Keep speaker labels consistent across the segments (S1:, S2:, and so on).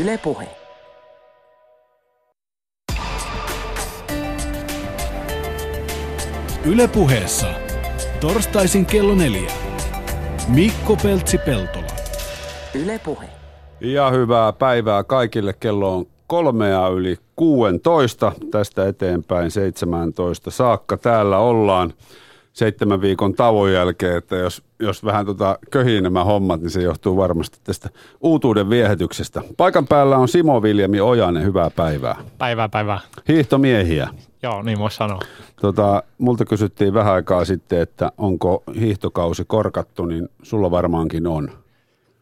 S1: Yle Puhe.
S2: Yle Puheessa. Torstaisin kello neljä. Mikko Peltsi-Peltola.
S1: Yle Puhe.
S3: Ja hyvää päivää kaikille. Kello on kolmea yli 16. Tästä eteenpäin 17 saakka. Täällä ollaan seitsemän viikon tauon jälkeen, että jos, jos vähän tota köhii nämä hommat, niin se johtuu varmasti tästä uutuuden viehätyksestä. Paikan päällä on Simo Viljami Ojanen, hyvää päivää.
S4: Päivää, päivää.
S3: Hiihtomiehiä.
S4: Joo, niin voisi sanoa.
S3: Tota, multa kysyttiin vähän aikaa sitten, että onko hiihtokausi korkattu, niin sulla varmaankin on.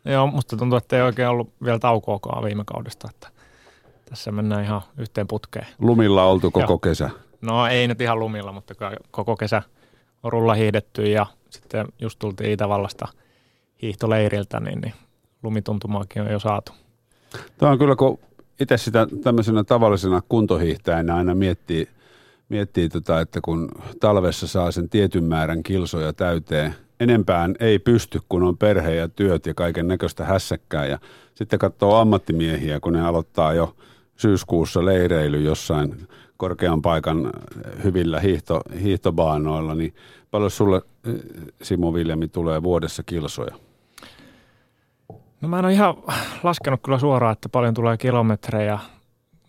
S4: Joo, musta tuntuu, että ei oikein ollut vielä taukoakaan viime kaudesta, että tässä mennään ihan yhteen putkeen.
S3: Lumilla oltu koko
S4: Joo.
S3: kesä.
S4: No ei nyt ihan lumilla, mutta koko kesä rulla hiihdetty ja sitten just tultiin Itävallasta hiihtoleiriltä, niin, niin lumituntumaakin on jo saatu.
S3: Tämä on kyllä, kun itse sitä tämmöisenä tavallisena kuntohiihtäjänä aina miettii, miettii tota, että kun talvessa saa sen tietyn määrän kilsoja täyteen, enempään ei pysty, kun on perhe ja työt ja kaiken näköistä hässäkkää. Ja sitten katsoo ammattimiehiä, kun ne aloittaa jo syyskuussa leireily jossain korkean paikan hyvillä hiihto, hiihtobaanoilla, niin paljon sulle, Simo Viljami, tulee vuodessa kilsoja?
S4: No mä en ole ihan laskenut kyllä suoraan, että paljon tulee kilometrejä,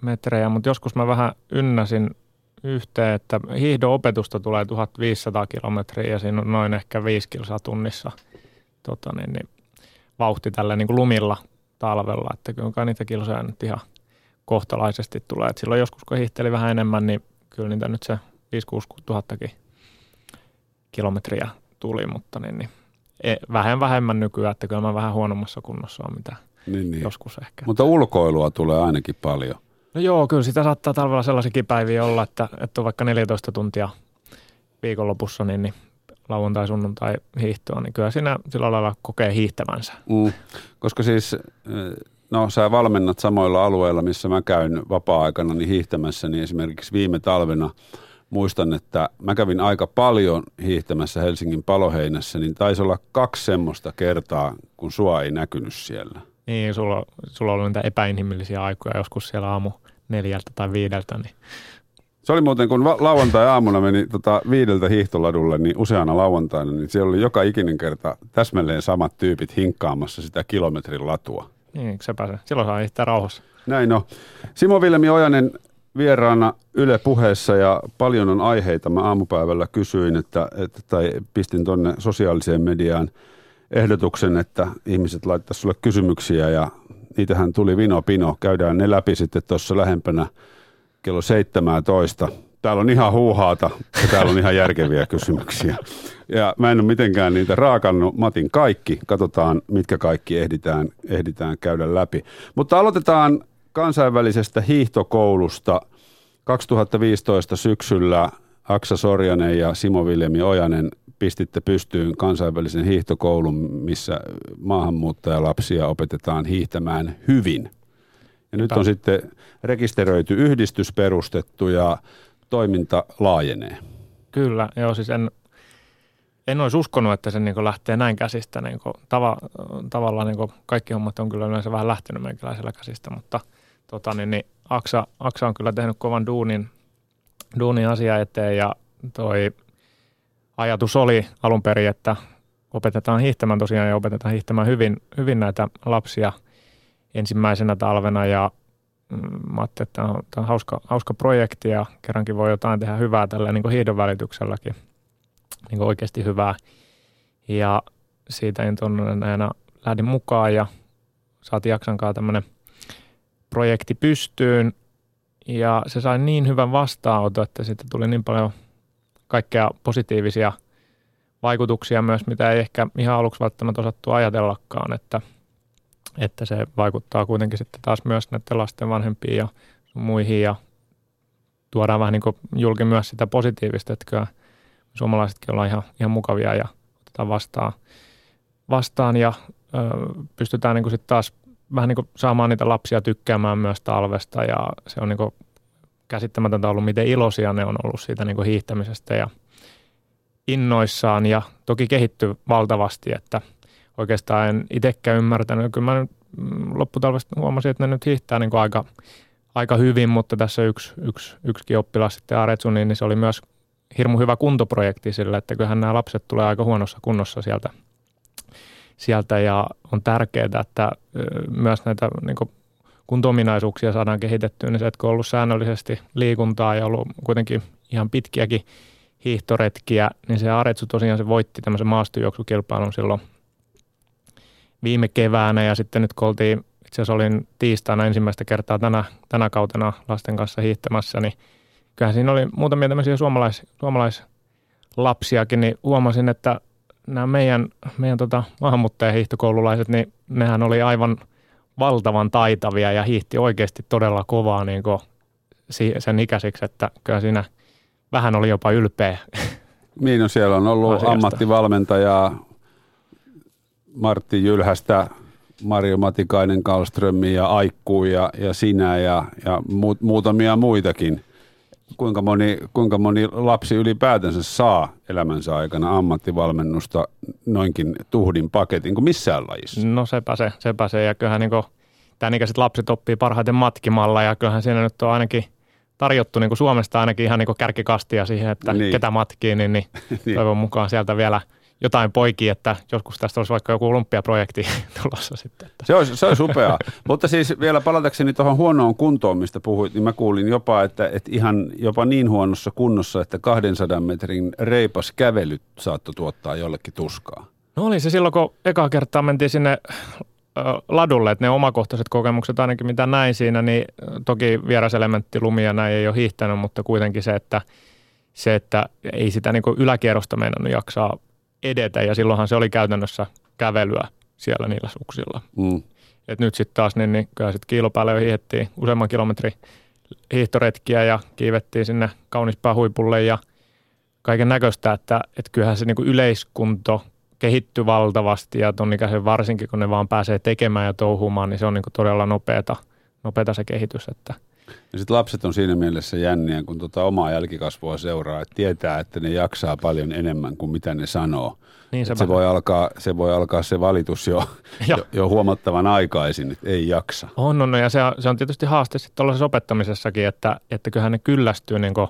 S4: metrejä, mutta joskus mä vähän ynnäsin yhteen, että hiihdon opetusta tulee 1500 kilometriä ja siinä on noin ehkä 5 kilsaa tunnissa tota niin, niin, vauhti tällä niin kuin lumilla talvella, että kyllä niitä kilsoja nyt ihan kohtalaisesti tulee. Et silloin joskus kun hiihteli vähän enemmän, niin kyllä niitä nyt se 5-6 tuhattakin kilometriä tuli, mutta niin, niin, e- vähän vähemmän nykyään, että kyllä mä vähän huonommassa kunnossa on mitä
S3: Niin, niin.
S4: joskus ehkä.
S3: Mutta ulkoilua tulee ainakin paljon.
S4: No joo, kyllä sitä saattaa talvella sellaisikin päiviä olla, että, että on vaikka 14 tuntia viikonlopussa, niin, niin lauantai, sunnuntai hiihtoa, niin kyllä siinä sillä lailla kokee hiihtävänsä.
S3: Mm. Koska siis, eh, no sä valmennat samoilla alueilla, missä mä käyn vapaa-aikana niin hiihtämässä, niin esimerkiksi viime talvena muistan, että mä kävin aika paljon hiihtämässä Helsingin paloheinässä, niin taisi olla kaksi semmoista kertaa, kun sua ei näkynyt siellä.
S4: Niin, sulla, sulla ollut niitä epäinhimillisiä aikoja joskus siellä aamu neljältä tai viideltä, niin
S3: Se oli muuten, kun lauantai-aamuna meni tota viideltä hiihtoladulle, niin useana lauantaina, niin siellä oli joka ikinen kerta täsmälleen samat tyypit hinkkaamassa sitä kilometrin latua.
S4: niin sepä se. Silloin saa hiihtää rauhassa.
S3: Näin on. Simo Vilmi Ojanen vieraana Yle puheessa ja paljon on aiheita. Mä aamupäivällä kysyin, että, että tai pistin tonne sosiaaliseen mediaan ehdotuksen, että ihmiset laittaisivat sulle kysymyksiä ja niitähän tuli vino pino. Käydään ne läpi sitten tuossa lähempänä kello 17. Täällä on ihan huuhaata ja täällä on ihan järkeviä kysymyksiä. Ja mä en ole mitenkään niitä raakannut. Matin kaikki. Katsotaan, mitkä kaikki ehditään, ehditään käydä läpi. Mutta aloitetaan kansainvälisestä hiihtokoulusta. 2015 syksyllä Aksa Sorjanen ja Simo Viljami Ojanen pistitte pystyyn kansainvälisen hiihtokoulun, missä maahanmuuttajalapsia opetetaan hiihtämään hyvin. Ja nyt on sitten rekisteröity yhdistys perustettu ja toiminta laajenee.
S4: Kyllä, joo siis en, en olisi uskonut, että se niin lähtee näin käsistä. Niin tava, tavallaan niin kaikki hommat on kyllä yleensä vähän lähtenyt meikäläisellä käsistä, mutta tota, niin, niin Aksa, Aksa on kyllä tehnyt kovan duunin, duunin asia eteen ja toi ajatus oli alun perin, että opetetaan hiihtämään tosiaan ja opetetaan hiihtämään hyvin, hyvin näitä lapsia ensimmäisenä talvena ja mm, mä ajattelin, että tämä on, tämä on hauska, hauska projekti ja kerrankin voi jotain tehdä hyvää tällä niin hiidon välitykselläkin, niin oikeasti hyvää. Ja siitä intoneena lähdin mukaan ja saatiin Jaksankaan tämmöinen projekti pystyyn. Ja se sai niin hyvän vastaanoton, että siitä tuli niin paljon kaikkea positiivisia vaikutuksia myös, mitä ei ehkä ihan aluksi välttämättä osattu ajatellakaan, että, että se vaikuttaa kuitenkin sitten taas myös näiden lasten vanhempiin ja muihin. Ja tuodaan vähän niin kuin julki myös sitä positiivista, että kyllä suomalaisetkin ollaan ihan, ihan mukavia ja otetaan vastaan, vastaan ja ö, pystytään niin kuin sitten taas vähän niin kuin saamaan niitä lapsia tykkäämään myös talvesta ja se on niin kuin käsittämätöntä ollut, miten iloisia ne on ollut siitä niin kuin hiihtämisestä ja innoissaan ja toki kehittyy valtavasti, että oikeastaan en itsekään ymmärtänyt. Kyllä mä nyt mm, lopputalvesta huomasin, että ne nyt hiihtää niin kuin aika, aika hyvin, mutta tässä yksi, yksi, yksikin oppilas sitten Aretsu, niin se oli myös hirmu hyvä kuntoprojekti sille, että kyllähän nämä lapset tulee aika huonossa kunnossa sieltä, sieltä ja on tärkeää, että myös näitä niin kunto-ominaisuuksia saadaan kehitettyä, niin se, että kun on ollut säännöllisesti liikuntaa ja ollut kuitenkin ihan pitkiäkin hiihtoretkiä, niin se Aretsu tosiaan se voitti tämmöisen maastojuoksukilpailun silloin viime keväänä ja sitten nyt kun oltiin, itse asiassa olin tiistaina ensimmäistä kertaa tänä, tänä kautena lasten kanssa hiihtämässä, niin kyllähän siinä oli muutamia tämmöisiä suomalais, suomalaislapsiakin, niin huomasin, että nämä meidän, meidän tota, maahanmuuttajahiihtokoululaiset, niin nehän oli aivan valtavan taitavia ja hiihti oikeasti todella kovaa niin sen ikäisiksi, että kyllä siinä vähän oli jopa ylpeä.
S3: Niin, no siellä on ollut asiasta. ammattivalmentaja Martti Jylhästä, Mario Matikainen, Karlströmi ja Aikku ja, ja sinä ja, ja mu, muutamia muitakin – kuinka moni, kuinka moni lapsi ylipäätänsä saa elämänsä aikana ammattivalmennusta noinkin tuhdin paketin kuin missään lajissa?
S4: No sepä se, sepä se. Ja kyllähän niin tämän ikäiset lapset oppii parhaiten matkimalla ja kyllähän siinä nyt on ainakin tarjottu niin kuin Suomesta ainakin ihan niin kuin kärkikastia siihen, että niin. ketä matkii, niin, niin, niin toivon mukaan sieltä vielä – jotain poikia, että joskus tästä olisi vaikka joku olympiaprojekti tulossa sitten. Että.
S3: Se olisi, se olisi upeaa. Mutta siis vielä palatakseni tuohon huonoon kuntoon, mistä puhuit, niin mä kuulin jopa, että, että ihan jopa niin huonossa kunnossa, että 200 metrin reipas kävely saattoi tuottaa jollekin tuskaa.
S4: No oli se silloin, kun eka kertaa mentiin sinne ladulle, että ne omakohtaiset kokemukset ainakin mitä näin siinä, niin toki vieraselementti lumia näin ei ole hiihtänyt, mutta kuitenkin se, että se, että ei sitä niin yläkierrosta meinannut jaksaa edetä ja silloinhan se oli käytännössä kävelyä siellä niillä suksilla. Mm. Et nyt sitten taas niin, niin kyllä sitten kiilopäälle jo hiihettiin useamman kilometrin hiihtoretkiä ja kiivettiin sinne kaunispää huipulle ja kaiken näköistä, että, että kyllähän se niin kuin yleiskunto kehittyy valtavasti ja ton ikäisen varsinkin, kun ne vaan pääsee tekemään ja touhumaan, niin se on niin kuin todella nopeata, nopeata se kehitys, että –
S3: ja sitten lapset on siinä mielessä jänniä, kun tuota omaa jälkikasvua seuraa, että tietää, että ne jaksaa paljon enemmän kuin mitä ne sanoo. Niin se, se, voi alkaa, se voi alkaa se valitus jo, jo, jo huomattavan aikaisin, että ei jaksa.
S4: On, on ja se on, se on tietysti haaste sitten tuollaisessa opettamisessakin, että, että kyllähän ne kyllästyy, niin kuin,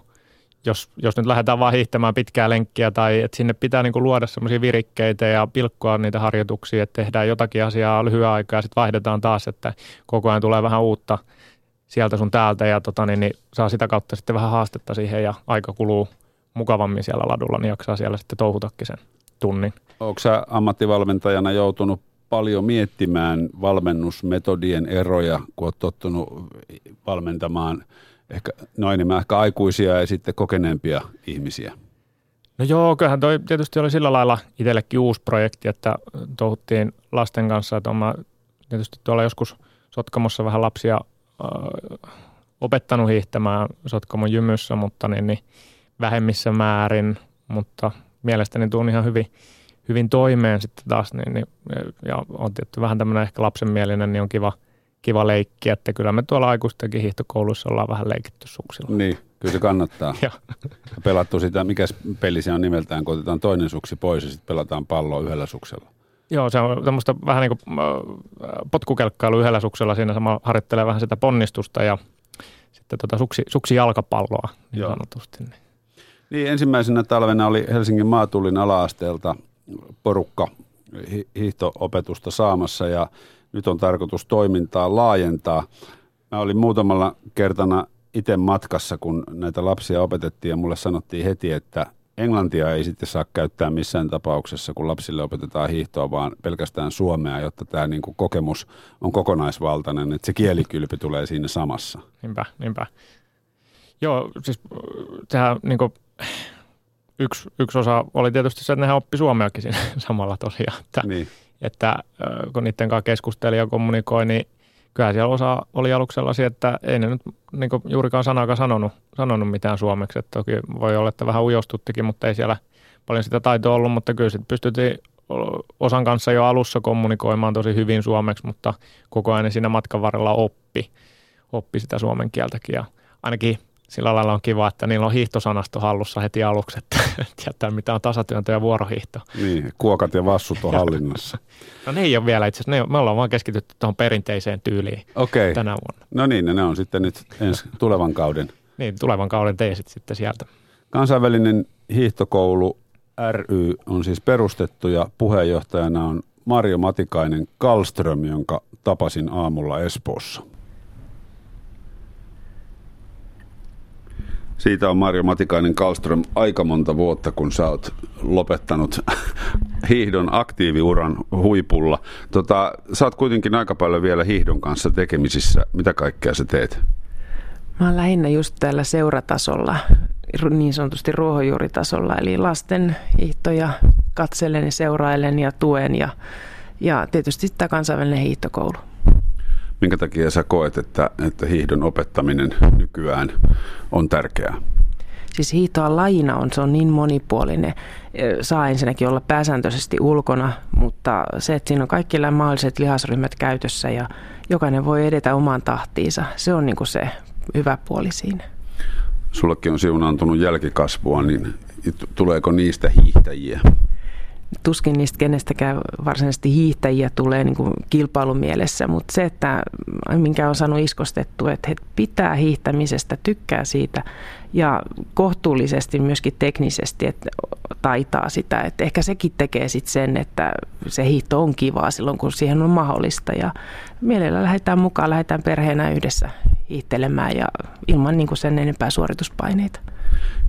S4: jos, jos nyt lähdetään vaan hiihtämään pitkää lenkkiä tai että sinne pitää niin kuin luoda semmoisia virikkeitä ja pilkkoa niitä harjoituksia, että tehdään jotakin asiaa lyhyen aikaa ja sitten vaihdetaan taas, että koko ajan tulee vähän uutta – sieltä sun täältä ja tota, niin, niin saa sitä kautta sitten vähän haastetta siihen ja aika kuluu mukavammin siellä ladulla, niin jaksaa siellä sitten touhutakin sen tunnin.
S3: Onko sä ammattivalmentajana joutunut paljon miettimään valmennusmetodien eroja, kun olet tottunut valmentamaan ehkä noin enemmän ehkä aikuisia ja sitten kokeneempia ihmisiä?
S4: No joo, kyllähän toi tietysti oli sillä lailla itsellekin uusi projekti, että touhuttiin lasten kanssa, että olen tietysti tuolla joskus Sotkamossa vähän lapsia opettanut hiihtämään Sotkamon jymyssä, mutta niin, niin vähemmissä määrin, mutta mielestäni tuun ihan hyvin, hyvin toimeen sitten taas, niin, niin, ja on tietty vähän tämmöinen ehkä lapsenmielinen, niin on kiva, kiva leikki, että kyllä me tuolla aikuistenkin hiihtokoulussa ollaan vähän leikitty suksilla.
S3: Niin, kyllä se kannattaa. Pelattu sitä, mikä peli se on nimeltään, kun otetaan toinen suksi pois ja sitten pelataan palloa yhdellä suksella.
S4: Joo, se on semmoista vähän niin kuin potkukelkkailu yhdellä suksella. Siinä sama harjoittelee vähän sitä ponnistusta ja sitten tota suksi, suksi jalkapalloa niin Joo. sanotusti. Niin.
S3: niin, ensimmäisenä talvena oli Helsingin maatullin ala-asteelta porukka hiihto-opetusta saamassa ja nyt on tarkoitus toimintaa laajentaa. Mä olin muutamalla kertana itse matkassa, kun näitä lapsia opetettiin ja mulle sanottiin heti, että englantia ei sitten saa käyttää missään tapauksessa, kun lapsille opetetaan hiihtoa, vaan pelkästään suomea, jotta tämä niin kuin kokemus on kokonaisvaltainen, että se kielikylpy tulee siinä samassa.
S4: Niinpä, niinpä. Joo, siis sehän niin kuin, yksi, yksi osa oli tietysti se, että nehän oppi suomeakin siinä samalla tosiaan, että, niin. että kun niiden kanssa keskusteli ja kommunikoi, niin kyllä siellä osa oli aluksi sellaisia, että ei ne nyt niin juurikaan sanakaan sanonut, sanonut mitään suomeksi. Että toki voi olla, että vähän ujostuttikin, mutta ei siellä paljon sitä taitoa ollut, mutta kyllä sitten pystyttiin osan kanssa jo alussa kommunikoimaan tosi hyvin suomeksi, mutta koko ajan siinä matkan varrella oppi, oppi sitä suomen kieltäkin. Ja ainakin sillä lailla on kiva, että niillä on hiihtosanasto hallussa heti aluksi, että tietää mitä on tasatyöntö ja vuorohiihto.
S3: Niin, kuokat ja vassut on hallinnassa.
S4: no ne ei ole vielä itse asiassa, me ollaan vaan keskitytty tuohon perinteiseen tyyliin
S3: okay.
S4: tänä vuonna.
S3: No niin, ne on sitten nyt ensi tulevan kauden.
S4: Niin, tulevan kauden teesit sitten sieltä.
S3: Kansainvälinen hiihtokoulu ry on siis perustettu ja puheenjohtajana on Marjo Matikainen Kalström, jonka tapasin aamulla Espoossa. Siitä on Marjo Matikainen Kalström aika monta vuotta, kun sä oot lopettanut hiihdon aktiiviuran huipulla. Tota, sä oot kuitenkin aika paljon vielä hiihdon kanssa tekemisissä. Mitä kaikkea sä teet?
S1: Mä oon lähinnä just täällä seuratasolla, niin sanotusti ruohonjuuritasolla, eli lasten hiihtoja katselen ja seurailen ja tuen ja, ja tietysti tämä kansainvälinen hiihtokoulu.
S3: Minkä takia sä koet, että, että hiihdon opettaminen nykyään on tärkeää?
S1: Siis hiihtoa lajina on, se on niin monipuolinen. Saa ensinnäkin olla pääsääntöisesti ulkona, mutta se, että siinä on kaikki mahdolliset lihasryhmät käytössä ja jokainen voi edetä omaan tahtiinsa, se on niin kuin se hyvä puoli siinä.
S3: Sullekin on siunaantunut jälkikasvua, niin tuleeko niistä hiihtäjiä?
S1: Tuskin niistä kenestäkään varsinaisesti hiihtäjiä tulee niin kuin kilpailumielessä, mutta se, että minkä on saanut iskostettu, että he pitää hiihtämisestä, tykkää siitä ja kohtuullisesti myöskin teknisesti että taitaa sitä. Että ehkä sekin tekee sitten sen, että se hiihto on kivaa silloin, kun siihen on mahdollista ja mielellä lähdetään mukaan, lähdetään perheenä yhdessä hiihtelemään ja ilman niin kuin sen enempää suorituspaineita.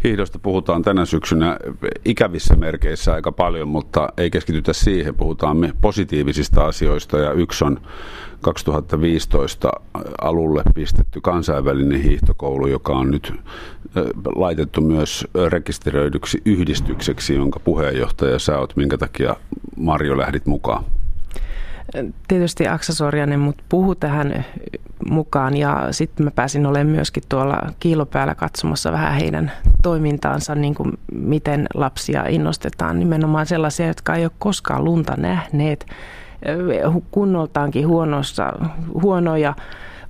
S3: Hiihdosta puhutaan tänä syksynä ikävissä merkeissä aika paljon, mutta ei keskitytä siihen. Puhutaan me positiivisista asioista ja yksi on 2015 alulle pistetty kansainvälinen hiihtokoulu, joka on nyt laitettu myös rekisteröidyksi yhdistykseksi, jonka puheenjohtaja sä oot. Minkä takia Marjo lähdit mukaan?
S1: Tietysti Aksa Sorjanen mut puhu tähän mukaan ja sitten mä pääsin olemaan myöskin tuolla kiilopäällä katsomassa vähän heidän toimintaansa, niin kuin miten lapsia innostetaan. Nimenomaan sellaisia, jotka ei ole koskaan lunta nähneet, kunnoltaankin huonossa, huonoja.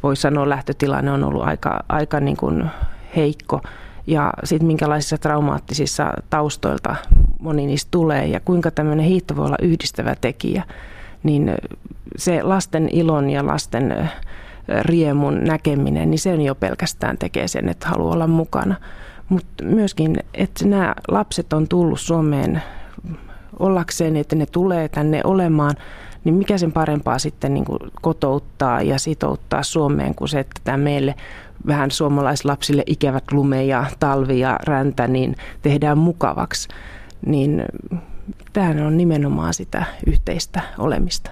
S1: Voisi sanoa, lähtötilanne on ollut aika, aika niin kuin heikko ja sitten minkälaisissa traumaattisissa taustoilta moni niistä tulee ja kuinka tämmöinen hiihto voi olla yhdistävä tekijä, niin se lasten ilon ja lasten riemun näkeminen, niin sen jo pelkästään tekee sen, että haluaa olla mukana. Mutta myöskin, että nämä lapset on tullut Suomeen ollakseen, että ne tulee tänne olemaan, niin mikä sen parempaa sitten niin kuin kotouttaa ja sitouttaa Suomeen kuin se, että tämä meille vähän suomalaislapsille ikävät lume ja talvi ja räntä, niin tehdään mukavaksi. Niin tämähän on nimenomaan sitä yhteistä olemista.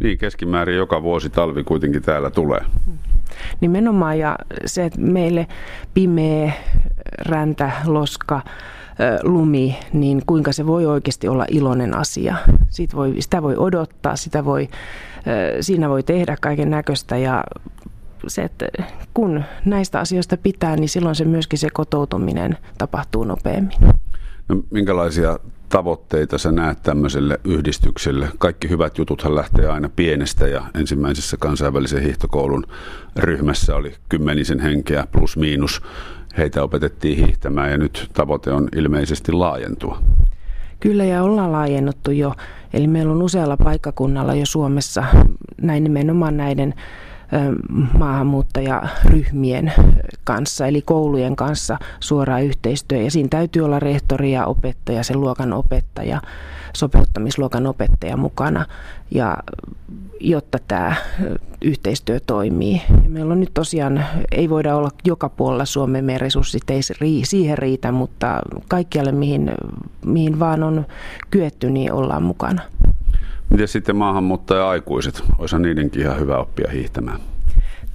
S3: Niin, keskimäärin joka vuosi talvi kuitenkin täällä tulee.
S1: Nimenomaan ja se, että meille pimeä, räntä, loska, lumi, niin kuinka se voi oikeasti olla iloinen asia. Siitä voi, sitä voi odottaa, sitä voi, siinä voi tehdä kaiken näköistä ja se, että kun näistä asioista pitää, niin silloin se myöskin se kotoutuminen tapahtuu nopeammin.
S3: No, minkälaisia tavoitteita sä näet tämmöiselle yhdistykselle? Kaikki hyvät jututhan lähtee aina pienestä ja ensimmäisessä kansainvälisen hiihtokoulun ryhmässä oli kymmenisen henkeä plus miinus. Heitä opetettiin hiihtämään ja nyt tavoite on ilmeisesti laajentua.
S1: Kyllä ja ollaan laajennuttu jo. Eli meillä on usealla paikkakunnalla jo Suomessa näin nimenomaan näiden maahanmuuttajaryhmien kanssa, eli koulujen kanssa suora yhteistyö. Ja siinä täytyy olla rehtori ja opettaja, sen luokan opettaja, sopeuttamisluokan opettaja mukana, ja jotta tämä yhteistyö toimii. Ja meillä on nyt tosiaan, ei voida olla joka puolella Suomen, meidän resurssit ei siihen riitä, mutta kaikkialle mihin, mihin vaan on kyetty, niin ollaan mukana.
S3: Miten sitten maahanmuuttaja-aikuiset? Olisihan niidenkin ihan hyvä oppia hiihtämään.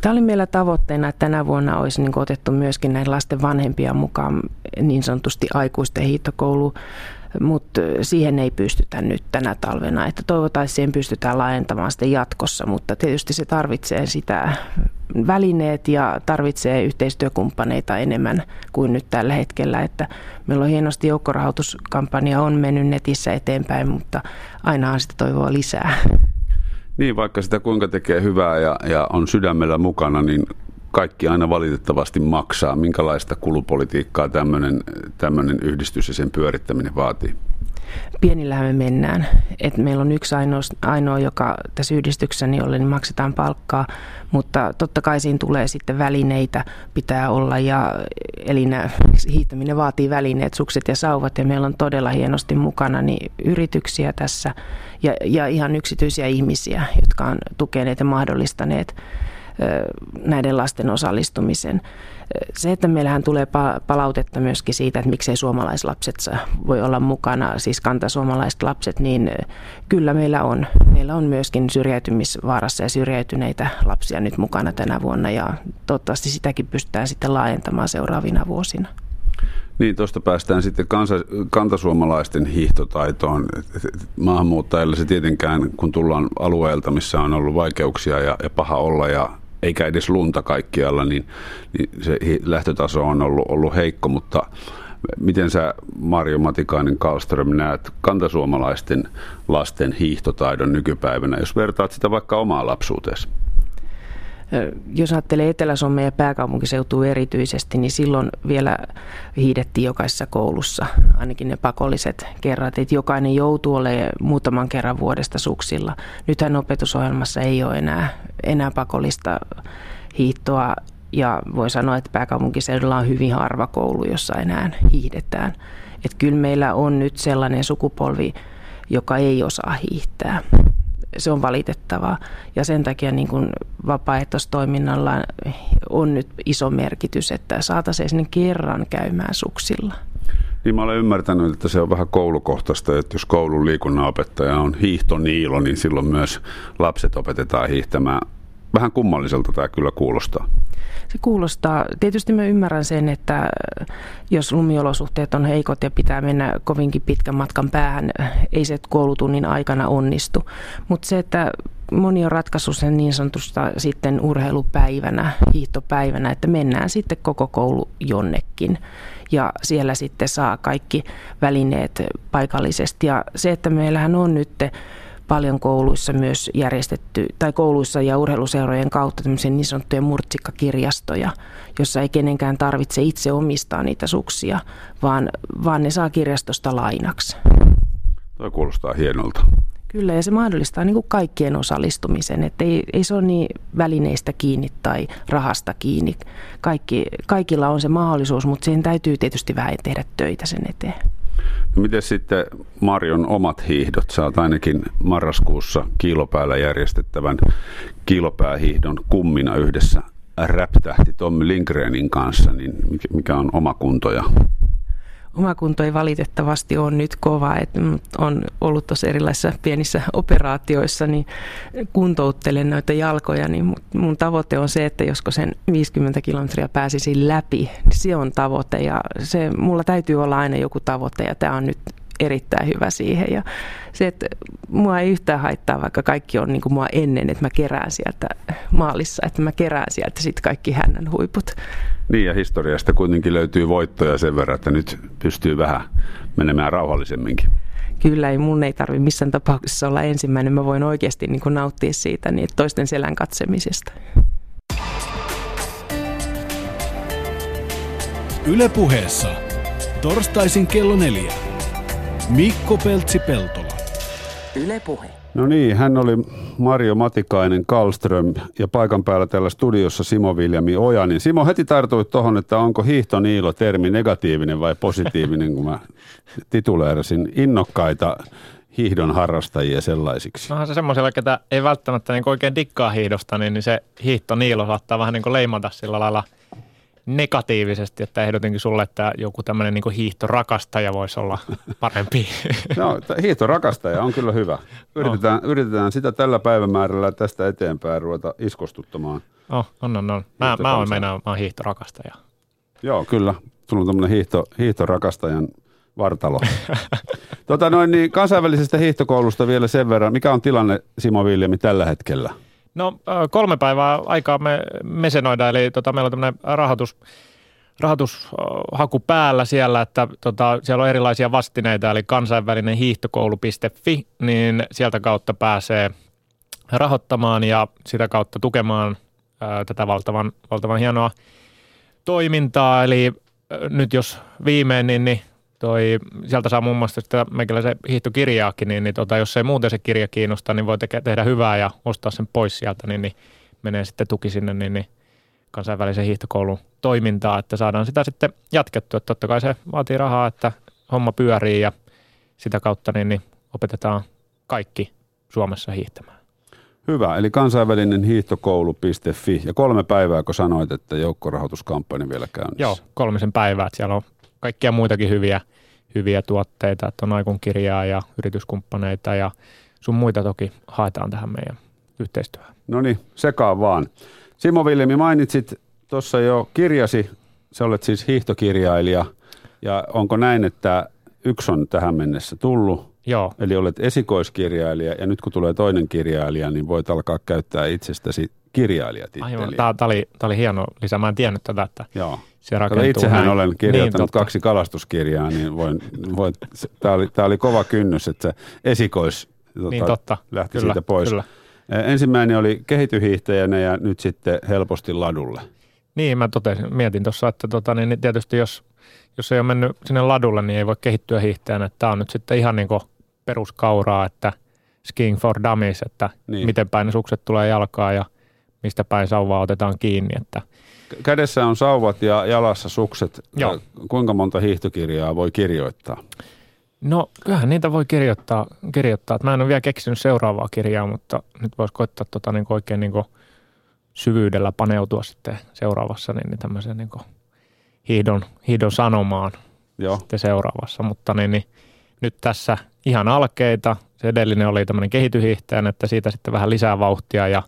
S1: Tämä oli meillä tavoitteena, että tänä vuonna olisi niin otettu myöskin näin lasten vanhempia mukaan niin sanotusti aikuisten hiihtokoulu, mutta siihen ei pystytä nyt tänä talvena. Että toivotaan, että siihen pystytään laajentamaan sitten jatkossa, mutta tietysti se tarvitsee sitä välineet ja tarvitsee yhteistyökumppaneita enemmän kuin nyt tällä hetkellä. Että meillä on hienosti joukkorahoituskampanja on mennyt netissä eteenpäin, mutta aina on sitä toivoa lisää.
S3: Niin, vaikka sitä kuinka tekee hyvää ja, ja on sydämellä mukana, niin kaikki aina valitettavasti maksaa. Minkälaista kulupolitiikkaa tämmöinen yhdistys ja sen pyörittäminen vaatii?
S1: Pienillähän me mennään. Et meillä on yksi ainoa, ainoa, joka tässä yhdistyksessä, niin jolle niin maksetaan palkkaa, mutta totta kai siinä tulee sitten välineitä pitää olla ja eli hiihtäminen vaatii välineet, sukset ja sauvat ja meillä on todella hienosti mukana niin yrityksiä tässä ja, ja ihan yksityisiä ihmisiä, jotka on tukeneet ja mahdollistaneet näiden lasten osallistumisen. Se, että meillähän tulee palautetta myöskin siitä, että miksei suomalaislapset voi olla mukana, siis kantasuomalaiset lapset, niin kyllä meillä on. Meillä on myöskin syrjäytymisvaarassa ja syrjäytyneitä lapsia nyt mukana tänä vuonna ja toivottavasti sitäkin pystytään sitten laajentamaan seuraavina vuosina.
S3: Niin, tuosta päästään sitten kansa, kantasuomalaisten hiihtotaitoon. Maahanmuuttajille se tietenkään, kun tullaan alueelta, missä on ollut vaikeuksia ja, ja paha olla ja eikä edes lunta kaikkialla, niin, niin se lähtötaso on ollut, ollut heikko, mutta miten sä Marjo Matikainen Kalström näet kantasuomalaisten lasten hiihtotaidon nykypäivänä, jos vertaat sitä vaikka omaa lapsuuteesi?
S1: Jos ajattelee Etelä-Suomea ja pääkaupunkiseutua erityisesti, niin silloin vielä hiidettiin jokaisessa koulussa, ainakin ne pakolliset kerrat, että jokainen joutuu olemaan muutaman kerran vuodesta suksilla. Nythän opetusohjelmassa ei ole enää, enää pakollista hiihtoa ja voi sanoa, että pääkaupunkiseudulla on hyvin harva koulu, jossa enää hiihdetään. Että kyllä meillä on nyt sellainen sukupolvi, joka ei osaa hiihtää se on valitettavaa. Ja sen takia niin kuin vapaaehtoistoiminnalla on nyt iso merkitys, että saataisiin sinne kerran käymään suksilla.
S3: Niin mä olen ymmärtänyt, että se on vähän koulukohtaista, että jos koulun liikunnanopettaja on hiihtoniilo, niin silloin myös lapset opetetaan hiihtämään. Vähän kummalliselta tämä kyllä kuulostaa.
S1: Se kuulostaa, tietysti mä ymmärrän sen, että jos lumiolosuhteet on heikot ja pitää mennä kovinkin pitkän matkan päähän, ei se koulutunnin aikana onnistu. Mutta se, että moni on ratkaissut sen niin sanotusta sitten urheilupäivänä, hiihtopäivänä, että mennään sitten koko koulu jonnekin ja siellä sitten saa kaikki välineet paikallisesti. Ja se, että meillähän on nyt paljon kouluissa myös järjestetty, tai kouluissa ja urheiluseurojen kautta tämmöisiä niin sanottuja murtsikkakirjastoja, jossa ei kenenkään tarvitse itse omistaa niitä suksia, vaan, vaan ne saa kirjastosta lainaksi.
S3: Tuo kuulostaa hienolta.
S1: Kyllä, ja se mahdollistaa niin kuin kaikkien osallistumisen, että ei, ei se ole niin välineistä kiinni tai rahasta kiinni. Kaikki, kaikilla on se mahdollisuus, mutta siihen täytyy tietysti vähän tehdä töitä sen eteen.
S3: No miten sitten Marion omat hiihdot? Oot ainakin marraskuussa kiilopäällä järjestettävän kiilopäähiihdon kummina yhdessä räptähti Tommi Lindgrenin kanssa, niin mikä on oma kunto ja
S1: Oma kunto ei valitettavasti ole nyt kova, että on ollut tuossa erilaisissa pienissä operaatioissa, niin kuntouttelen noita jalkoja, niin mun tavoite on se, että josko sen 50 kilometriä pääsisi läpi, niin se on tavoite. Ja se, mulla täytyy olla aina joku tavoite ja tämä on nyt erittäin hyvä siihen. Ja se, että mua ei yhtään haittaa, vaikka kaikki on niin kuin mua ennen, että mä kerään sieltä maalissa, että mä kerään sieltä sitten kaikki hännän huiput.
S3: Niin ja historiasta kuitenkin löytyy voittoja sen verran, että nyt pystyy vähän menemään rauhallisemminkin.
S1: Kyllä, ei mun ei tarvi missään tapauksessa olla ensimmäinen. Mä voin oikeasti niin kuin nauttia siitä niin toisten selän katsemisesta.
S2: Ylepuheessa torstaisin kello neljä. Mikko Peltsi-Peltola.
S3: Yle Puhe. No niin, hän oli Mario Matikainen Kalström ja paikan päällä täällä studiossa Simo Viljami Ojanin. Simo, heti tartuit tuohon, että onko hiihtoniilo termi negatiivinen vai positiivinen, kun mä tituleerasin innokkaita hiihdon harrastajia sellaisiksi.
S4: Onhan se semmoisella, ketä ei välttämättä niin oikein dikkaa hiihdosta, niin se hiihtoniilo saattaa vähän niin kuin leimata sillä lailla – negatiivisesti, että ehdotinkin sulle, että joku tämmöinen niin hiihtorakastaja voisi olla parempi.
S3: No, hiihtorakastaja on kyllä hyvä. Yritetään, oh. yritetään sitä tällä päivämäärällä tästä eteenpäin ruveta iskostuttamaan.
S4: Oh, on, on, on. Mä, mä olen meinaa, mä olen hiihtorakastaja.
S3: Joo, kyllä. Sulla on tämmöinen hiihto, hiihtorakastajan vartalo. tota noin, niin kansainvälisestä hiihtokoulusta vielä sen verran. Mikä on tilanne, Simo Viljami, tällä hetkellä?
S4: No kolme päivää aikaa me mesenoida, eli tota, meillä on tämmöinen rahoitus, rahoitushaku päällä siellä, että tota, siellä on erilaisia vastineita, eli kansainvälinen hiihtokoulu.fi, niin sieltä kautta pääsee rahoittamaan ja sitä kautta tukemaan ää, tätä valtavan, valtavan hienoa toimintaa. Eli ää, nyt jos viimein, niin, niin toi, sieltä saa muun muassa sitä meikäläisen hiihtokirjaakin, niin, niin tota, jos ei muuten se kirja kiinnosta, niin voi teke, tehdä hyvää ja ostaa sen pois sieltä, niin, niin menee sitten tuki sinne niin, niin kansainvälisen hiihtokoulun toimintaa, että saadaan sitä sitten jatkettua. Että totta kai se vaatii rahaa, että homma pyörii ja sitä kautta niin, niin opetetaan kaikki Suomessa hiihtämään.
S3: Hyvä, eli kansainvälinen hiihtokoulu.fi ja kolme päivää, kun sanoit, että joukkorahoituskampanja vielä käynnissä.
S4: Joo, kolmisen päivää, siellä on kaikkia muitakin hyviä, hyviä tuotteita, että on Aikun kirjaa ja yrityskumppaneita ja sun muita toki haetaan tähän meidän yhteistyöhön.
S3: No niin, sekaan vaan. Simo Viljemi, mainitsit tuossa jo kirjasi, sä olet siis hiihtokirjailija ja onko näin, että yksi on tähän mennessä tullut,
S4: Joo,
S3: eli olet esikoiskirjailija ja nyt kun tulee toinen kirjailija, niin voit alkaa käyttää itsestäsi kirjailijatitteliä.
S4: aivan. Tämä, tämä, oli, tämä oli hieno lisä. Mä en tiennyt tätä, että
S3: Joo.
S4: se rakentuu
S3: itsehän
S4: näin.
S3: olen kirjoittanut
S4: niin, totta.
S3: kaksi kalastuskirjaa, niin voin, voin, tämä, oli, tämä oli kova kynnys, että esikois tota,
S4: Niin totta,
S3: lähti
S4: kyllä,
S3: siitä pois.
S4: kyllä.
S3: Eh, Ensimmäinen oli kehityhiihtäjänä ja nyt sitten helposti ladulle.
S4: Niin, mä totesin, mietin tuossa, että tota, niin tietysti jos, jos ei ole mennyt sinne ladulle, niin ei voi kehittyä hiihtäjänä. Tämä on nyt sitten ihan niin kuin peruskauraa, että skiing for dummies, että
S3: Niin.
S4: niin. miten päin ne sukset tulee jalkaan ja mistä päin sauvaa otetaan kiinni. Että
S3: Kädessä on sauvat ja jalassa sukset.
S4: Joo.
S3: Eh, Kuinka monta hiihtokirjaa voi kirjoittaa?
S4: no, kyllähän niitä voi kirjoittaa. kirjoittaa. Mä en ole vielä keksinyt seuraavaa kirjaa, mutta nyt voisi koittaa tota, niin kuin oikein niin kuin syvyydellä paneutua sitten seuraavassa niin, niin tämmöiseen niin kuin hiihdon, hiihdon sanomaan.
S3: Joo.
S4: sitten seuraavassa, mutta niin, niin, nyt tässä ihan alkeita. Se edellinen oli tämmöinen kehityhiihtäjän, että siitä sitten vähän lisää vauhtia ja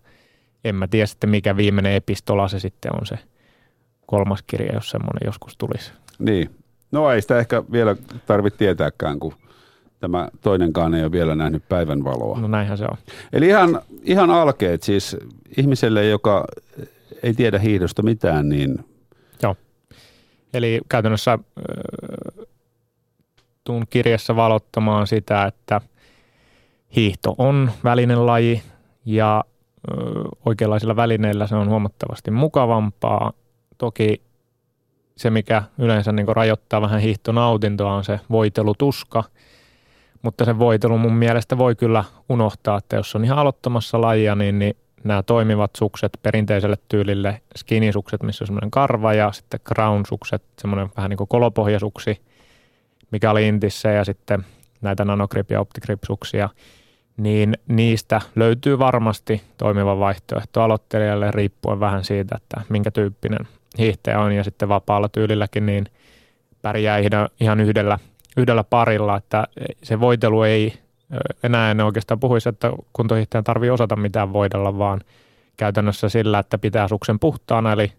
S4: en mä tiedä sitten mikä viimeinen epistola se sitten on se kolmas kirja, jos semmoinen joskus tulisi.
S3: Niin. No ei sitä ehkä vielä tarvitse tietääkään, kun tämä toinenkaan ei ole vielä nähnyt päivänvaloa.
S4: No näinhän se on.
S3: Eli ihan, ihan alkeet siis ihmiselle, joka ei tiedä hiihdosta mitään, niin
S4: Eli käytännössä äh, tuun kirjassa valottamaan sitä, että hiihto on välinen laji ja oikeanlaisilla välineillä se on huomattavasti mukavampaa. Toki se, mikä yleensä niin rajoittaa vähän hiihtonautintoa, on se voitelutuska, mutta sen voitelu mun mielestä voi kyllä unohtaa, että jos on ihan aloittamassa lajia, niin, niin nämä toimivat sukset perinteiselle tyylille, skinisukset, missä on semmoinen karva ja sitten crown-sukset, semmoinen vähän niin kuin kolopohjasuksi, mikä oli Intissä ja sitten näitä nanogrip ja optigrip-suksia, niin niistä löytyy varmasti toimiva vaihtoehto aloittelijalle riippuen vähän siitä, että minkä tyyppinen hiihtäjä on. Ja sitten vapaalla tyylilläkin niin pärjää ihan- yhdellä, yhdellä parilla, että se voitelu ei enää en oikeastaan puhuisi, että kuntohiihtäjän tarvii osata mitään voidella, vaan käytännössä sillä, että pitää suksen puhtaana, eli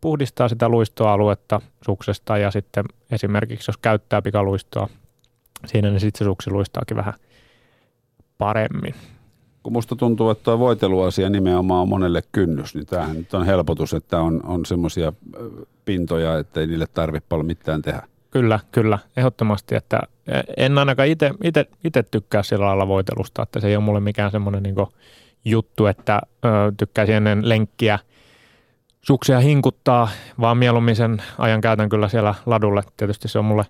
S4: puhdistaa sitä luistoaluetta suksesta. Ja sitten esimerkiksi jos käyttää pikaluistoa siinä, niin sitten se suksi luistaakin vähän paremmin.
S3: kun musta tuntuu, että tuo voiteluasia nimenomaan on monelle kynnys, niin tämähän nyt on helpotus, että on, on semmoisia pintoja, että ei niille tarvitse paljon mitään tehdä.
S4: Kyllä, kyllä, ehdottomasti, että en ainakaan itse tykkää sillä lailla voitelusta, että se ei ole mulle mikään semmoinen niin juttu, että ö, tykkäisin ennen lenkkiä suksia hinkuttaa, vaan mieluummin sen ajan käytän kyllä siellä ladulle. Tietysti se on mulle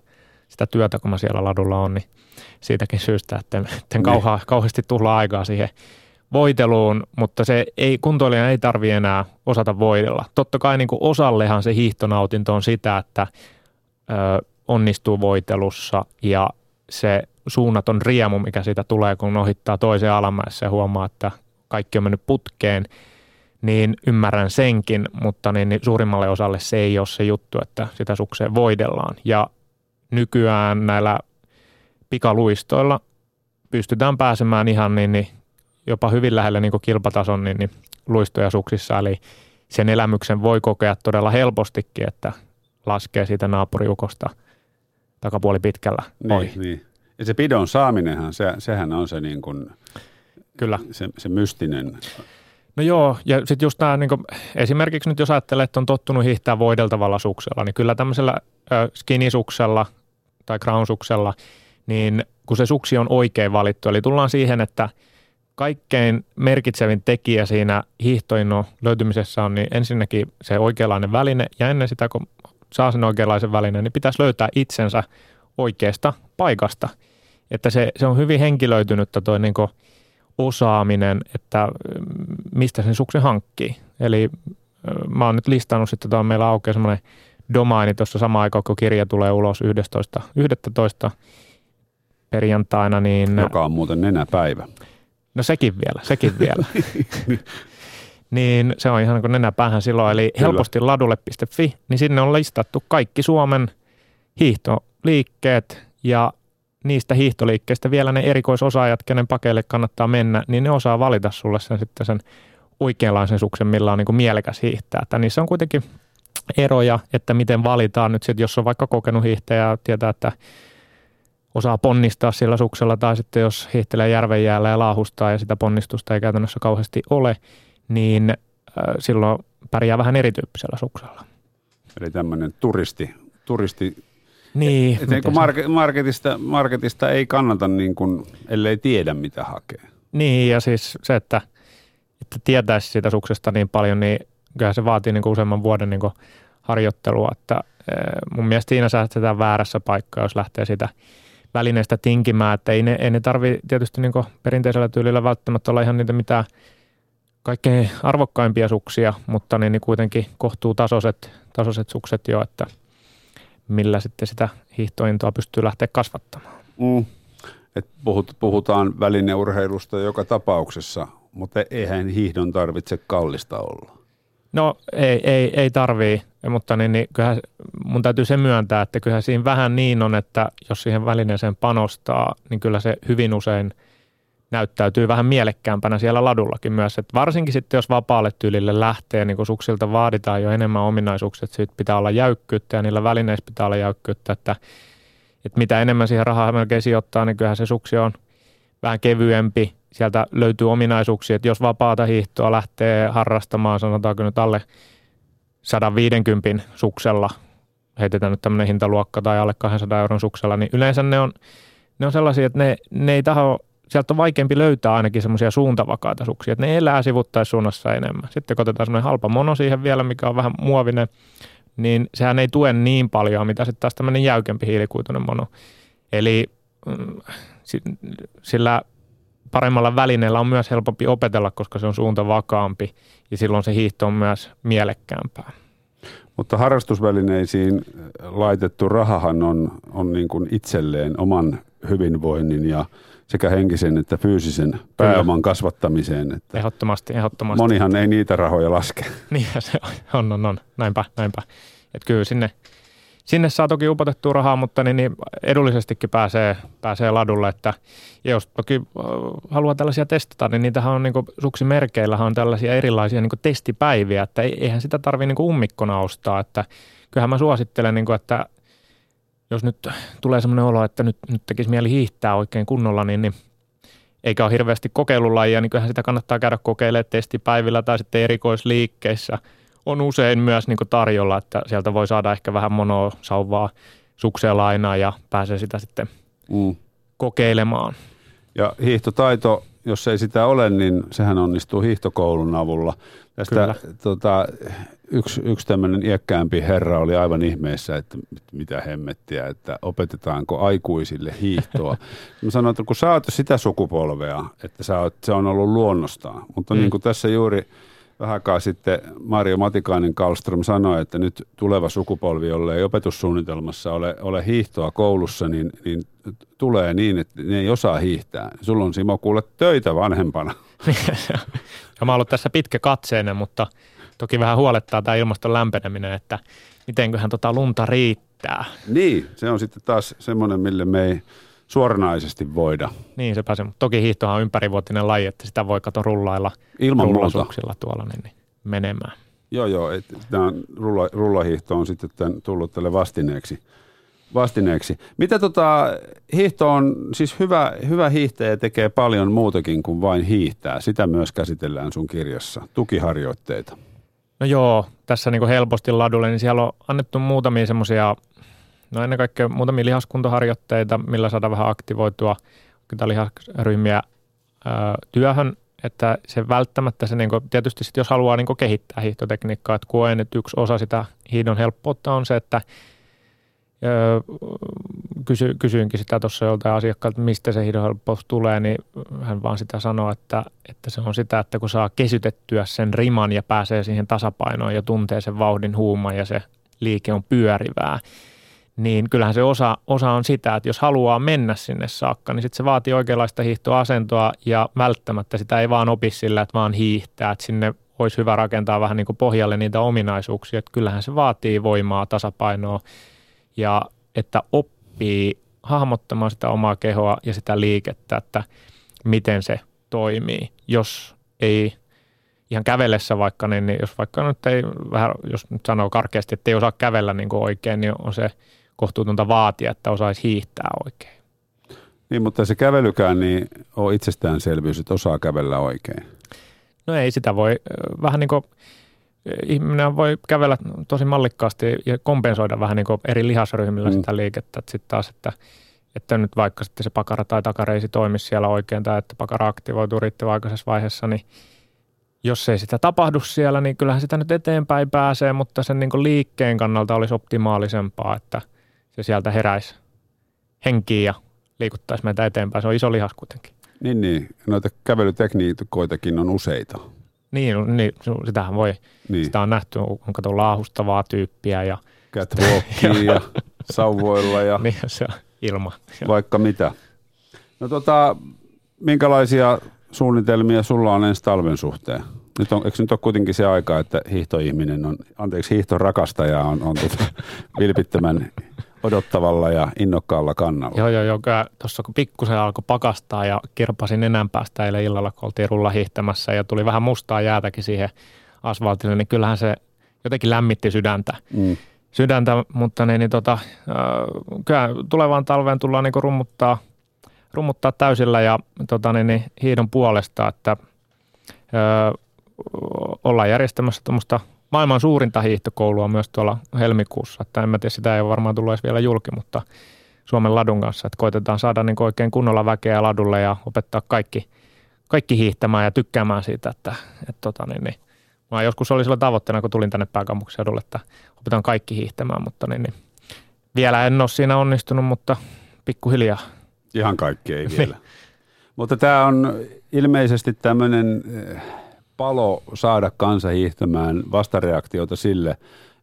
S4: sitä työtä, kun mä siellä ladulla on, niin siitäkin syystä, että en, en kauha, kauheasti tuhlaa aikaa siihen voiteluun, mutta se ei, kuntoilijan ei tarvi enää osata voidella. Totta kai niin kuin osallehan se hiihtonautinto on sitä, että ö, onnistuu voitelussa ja se suunnaton riemu, mikä siitä tulee, kun ohittaa toisen alamäessä ja huomaa, että kaikki on mennyt putkeen, niin ymmärrän senkin, mutta niin, niin suurimmalle osalle se ei ole se juttu, että sitä sukseen voidellaan. Ja nykyään näillä pikaluistoilla pystytään pääsemään ihan niin, niin jopa hyvin lähelle niin kilpatason niin, niin luistoja suksissa, eli sen elämyksen voi kokea todella helpostikin, että laskee siitä naapuriukosta takapuoli pitkällä.
S3: Niin, niin. Ja se pidon saaminenhan, se, sehän on se, niin kuin,
S4: Kyllä.
S3: se, se mystinen.
S4: No joo, ja sitten just nämä, niin esimerkiksi nyt jos ajattelee, että on tottunut hiihtää voideltavalla suksella, niin kyllä tämmöisellä ö, skinisuksella tai crown-suksella, niin kun se suksi on oikein valittu, eli tullaan siihen, että kaikkein merkitsevin tekijä siinä hiihtoinnon löytymisessä on niin ensinnäkin se oikeanlainen väline ja ennen sitä, kun saa sen oikeanlaisen välineen, niin pitäisi löytää itsensä oikeasta paikasta. Että se, se on hyvin henkilöitynyttä tuo niin osaaminen, että mistä sen suksen hankkii. Eli mä oon nyt listannut sitten, että meillä aukeaa semmoinen domaini tuossa sama aikaa, kun kirja tulee ulos 11. 11 perjantaina. Niin,
S3: Joka on muuten nenäpäivä.
S4: No sekin vielä, sekin vielä. niin se on ihan kuin nenäpäähän silloin. Eli Kyllä. helposti ladulle.fi, niin sinne on listattu kaikki Suomen hiihtoliikkeet ja niistä hiihtoliikkeistä vielä ne erikoisosaajat, kenen pakeille kannattaa mennä, niin ne osaa valita sulle sen sitten sen oikeanlaisen suksen, millä on niin kuin mielekäs hiihtää. Että niissä on kuitenkin eroja, että miten valitaan nyt sitten, jos on vaikka kokenut hiihtäjä ja tietää, että osaa ponnistaa sillä suksella tai sitten jos hiihtelee järven jäällä ja laahustaa ja sitä ponnistusta ei käytännössä kauheasti ole, niin silloin pärjää vähän erityyppisellä suksella.
S3: Eli tämmöinen turisti, turisti
S4: niin.
S3: Et, et market, marketista, marketista ei kannata, niin kuin, ellei tiedä mitä hakee.
S4: Niin, ja siis se, että, että tietäisi siitä suksesta niin paljon, niin kyllä se vaatii niin kuin useamman vuoden niin kuin harjoittelua. Että, mun mielestä siinä säästetään väärässä paikkaa, jos lähtee sitä välineistä tinkimään, että ei ne, ei ne tarvi tietysti niin perinteisellä tyylillä välttämättä olla ihan niitä mitään kaikkein arvokkaimpia suksia, mutta niin, niin kuitenkin kohtuu tasoiset, tasoiset sukset jo, että millä sitten sitä hiihtointoa pystyy lähteä kasvattamaan. Mm.
S3: Et puhut, puhutaan välineurheilusta joka tapauksessa, mutta eihän hiihdon tarvitse kallista olla.
S4: No ei, ei, ei tarvii, mutta niin, niin kyllähän mun täytyy se myöntää, että kyllä siinä vähän niin on, että jos siihen välineeseen panostaa, niin kyllä se hyvin usein näyttäytyy vähän mielekkäämpänä siellä ladullakin myös. Että varsinkin sitten, jos vapaalle tyylille lähtee, niin kun suksilta vaaditaan jo enemmän ominaisuuksia, että siitä pitää olla jäykkyyttä ja niillä välineissä pitää olla jäykkyyttä, että, että mitä enemmän siihen rahaa melkein sijoittaa, niin kyllähän se suksi on vähän kevyempi, sieltä löytyy ominaisuuksia, että jos vapaata hiihtoa lähtee harrastamaan, sanotaanko nyt alle 150 suksella, heitetään nyt tämmöinen hintaluokka tai alle 200 euron suksella, niin yleensä ne on, ne on sellaisia, että ne, ne ei taho, sieltä on vaikeampi löytää ainakin semmoisia suuntavakaita suksia, että ne elää sivuttaissuunnassa enemmän. Sitten kun otetaan semmoinen halpa mono siihen vielä, mikä on vähän muovinen, niin sehän ei tue niin paljon, mitä sitten taas tämmöinen jäykempi hiilikuituinen mono. Eli mm, sillä paremmalla välineellä on myös helpompi opetella, koska se on suunta vakaampi ja silloin se hiihto on myös mielekkäämpää.
S3: Mutta harrastusvälineisiin laitettu rahahan on, on niin kuin itselleen oman hyvinvoinnin ja sekä henkisen että fyysisen pääoman kasvattamiseen. Että
S4: ehdottomasti, ehdottomasti.
S3: Monihan ei niitä rahoja laske.
S4: Niin se on, on, on. Näinpä, näinpä. Että kyllä sinne sinne saa toki upotettua rahaa, mutta niin, niin edullisestikin pääsee, pääsee ladulle. Että, ja jos toki haluaa tällaisia testata, niin niitähän on niin suksimerkeillähän on tällaisia erilaisia niin testipäiviä, että eihän sitä tarvitse niin ummikkona ostaa. Että kyllähän mä suosittelen, niin kuin, että jos nyt tulee sellainen olo, että nyt, nyt tekisi mieli hiihtää oikein kunnolla, niin, niin eikä ole hirveästi kokeilulajia, niin kyllähän sitä kannattaa käydä kokeilemaan testipäivillä tai sitten erikoisliikkeissä – on usein myös niin tarjolla, että sieltä voi saada ehkä vähän monosauvaa sukseen lainaa ja pääsee sitä sitten mm. kokeilemaan.
S3: Ja hiihtotaito, jos ei sitä ole, niin sehän onnistuu hiihtokoulun avulla. Tästä tota, yksi, yksi tämmöinen iäkkäämpi herra oli aivan ihmeessä, että mitä hemmettiä, että opetetaanko aikuisille hiihtoa. Mä sanoin, että kun sä oot sitä sukupolvea, että sä oot, se on ollut luonnostaan, mutta mm. niin kuin tässä juuri – vähän sitten Mario Matikainen Kallström sanoi, että nyt tuleva sukupolvi, jolle ei opetussuunnitelmassa ole, ole hiihtoa koulussa, niin, niin tulee niin, että ne ei osaa hiihtää. Sulla on Simo kuule töitä vanhempana.
S4: ja mä oon ollut tässä pitkä katseinen, mutta toki vähän huolettaa tämä ilmaston lämpeneminen, että mitenköhän tota lunta riittää.
S3: Niin, se on sitten taas semmoinen, mille me ei suoranaisesti voida.
S4: Niin, se pääsee. Toki hiihtohan on ympärivuotinen laji, että sitä voi kato rullailla Ilman rullasuksilla tuolla niin, niin, menemään.
S3: Joo, joo. Tämä rulla, rullahiihto on sitten tämän, tullut tälle vastineeksi. vastineeksi. Mitä tota, hiihto on, siis hyvä, hyvä hiihtäjä tekee paljon muutakin kuin vain hiihtää. Sitä myös käsitellään sun kirjassa. Tukiharjoitteita.
S4: No joo, tässä niin helposti ladulle, niin siellä on annettu muutamia semmoisia No ennen kaikkea muutamia lihaskuntoharjoitteita, millä saadaan vähän aktivoitua lihasryhmiä työhön, että se välttämättä se, niin kuin, tietysti sit jos haluaa niin kuin kehittää hiihtotekniikkaa, että koen, että yksi osa sitä hiidon helppoutta on se, että kysy, kysyinkin sitä tuossa joltain asiakkaalta, mistä se hiidonhelppous tulee, niin hän vaan sitä sanoo, että, että se on sitä, että kun saa kesytettyä sen riman ja pääsee siihen tasapainoon ja tuntee sen vauhdin huuman ja se liike on pyörivää, niin kyllähän se osa, osa on sitä, että jos haluaa mennä sinne saakka, niin sitten se vaatii oikeanlaista hiihtoasentoa ja välttämättä sitä ei vaan opi sillä, että vaan hiihtää, että sinne olisi hyvä rakentaa vähän niin kuin pohjalle niitä ominaisuuksia, että kyllähän se vaatii voimaa, tasapainoa ja että oppii hahmottamaan sitä omaa kehoa ja sitä liikettä, että miten se toimii. Jos ei ihan kävellessä vaikka, niin, niin jos vaikka nyt ei vähän, jos nyt sanoo karkeasti, että ei osaa kävellä niin kuin oikein, niin on se kohtuutonta vaatia, että osaisi hiihtää oikein.
S3: Niin, mutta se kävelykään niin on itsestäänselvyys, että osaa kävellä oikein.
S4: No ei sitä voi, vähän niin kuin ihminen voi kävellä tosi mallikkaasti ja kompensoida vähän niin kuin eri lihasryhmillä mm. sitä liikettä. Sitten taas, että, että nyt vaikka sitten se pakara tai takareisi toimisi siellä oikein tai että pakara aktivoituu riittävän aikaisessa vaiheessa, niin jos ei sitä tapahdu siellä, niin kyllähän sitä nyt eteenpäin pääsee, mutta sen niin liikkeen kannalta olisi optimaalisempaa, että se sieltä heräisi henkiin ja liikuttaisi meitä eteenpäin. Se on iso lihas kuitenkin.
S3: Niin, niin. Noita kävelytekniikoitakin on useita.
S4: Niin, niin sitähän voi, niin. sitä on nähty, on kato laahustavaa tyyppiä ja
S3: catwalkia ja, ja sauvoilla ja
S4: niin, se on ilma.
S3: Vaikka mitä. No tota, minkälaisia suunnitelmia sulla on ensi talven suhteen? Nyt on, eikö nyt ole kuitenkin se aika, että hiihtoihminen on, anteeksi, hiihtorakastaja on, on tuota, vilpittömän odottavalla ja innokkaalla kannalla.
S4: Joo, joo, joo. Tuossa kun pikkusen alkoi pakastaa ja kirpasin enää päästä eilen illalla, kun oltiin rulla hiihtämässä ja tuli vähän mustaa jäätäkin siihen asfaltille, niin kyllähän se jotenkin lämmitti sydäntä. Mm. Sydäntä, mutta niin, niin tota, äh, kyllä tulevaan talveen tullaan niin rummuttaa, rummuttaa täysillä ja tota, niin, niin, hiidon puolesta, että äh, ollaan järjestämässä tuommoista maailman suurinta hiihtokoulua myös tuolla helmikuussa. Että en mä tiedä, sitä ei ole varmaan tullut edes vielä julki, mutta Suomen ladun kanssa. Että koitetaan saada niin oikein kunnolla väkeä ladulle ja opettaa kaikki, kaikki hiihtämään ja tykkäämään siitä, että, että tota, niin, niin. Mä joskus oli sillä tavoitteena, kun tulin tänne pääkaupunkiseudulle, että opetan kaikki hiihtämään, mutta niin, niin. vielä en ole siinä onnistunut, mutta pikkuhiljaa.
S3: Ihan kaikki ei vielä. Niin. Mutta tämä on ilmeisesti tämmöinen palo saada kansa hiihtämään vastareaktiota sille,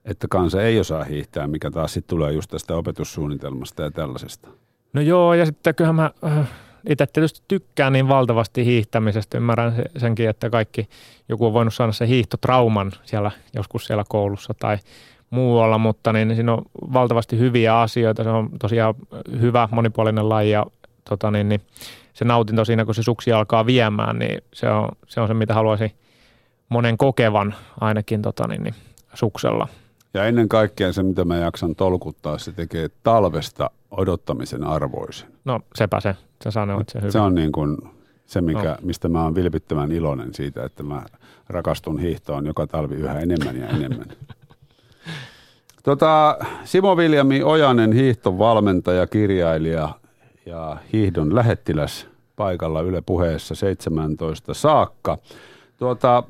S3: että kansa ei osaa hiihtää, mikä taas sitten tulee just tästä opetussuunnitelmasta ja tällaisesta.
S4: No joo, ja sitten kyllähän mä äh, itse tietysti tykkään niin valtavasti hiihtämisestä. Ymmärrän senkin, että kaikki, joku on voinut saada se hiihtotrauman siellä joskus siellä koulussa tai muualla, mutta niin, siinä on valtavasti hyviä asioita. Se on tosiaan hyvä, monipuolinen laji ja tota niin, niin se nautinto siinä, kun se suksi alkaa viemään, niin se on se, on se mitä haluaisin monen kokevan ainakin tota, niin, niin, suksella.
S3: Ja ennen kaikkea se, mitä mä jaksan tolkuttaa, se tekee talvesta odottamisen arvoisen.
S4: No sepä se, sä sanoit se hyvin.
S3: Se on niin kuin se, mikä, no. mistä mä oon vilpittömän iloinen siitä, että mä rakastun hiihtoon joka talvi yhä enemmän ja enemmän. tota, Simo Viljami Ojanen, hiihtovalmentaja, kirjailija ja hiihdon lähettiläs paikalla Yle puheessa 17 saakka. Tuota,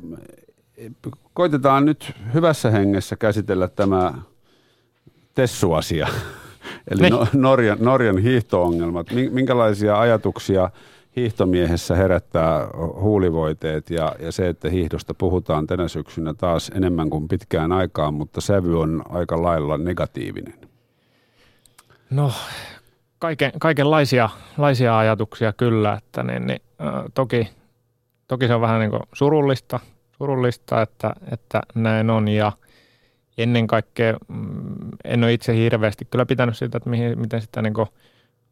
S3: koitetaan nyt hyvässä hengessä käsitellä tämä Tessu-asia, eli no, Norjan, Norjan hiihtoongelmat. Minkälaisia ajatuksia hiihtomiehessä herättää huulivoiteet ja, ja se, että hiihdosta puhutaan tänä syksynä taas enemmän kuin pitkään aikaan, mutta sävy on aika lailla negatiivinen.
S4: No kaiken, kaikenlaisia laisia ajatuksia kyllä, että niin, niin, toki Toki se on vähän niin kuin surullista, surullista että, että näin on. Ja ennen kaikkea mm, en ole itse hirveästi kyllä pitänyt siitä, että mihin, miten sitä niin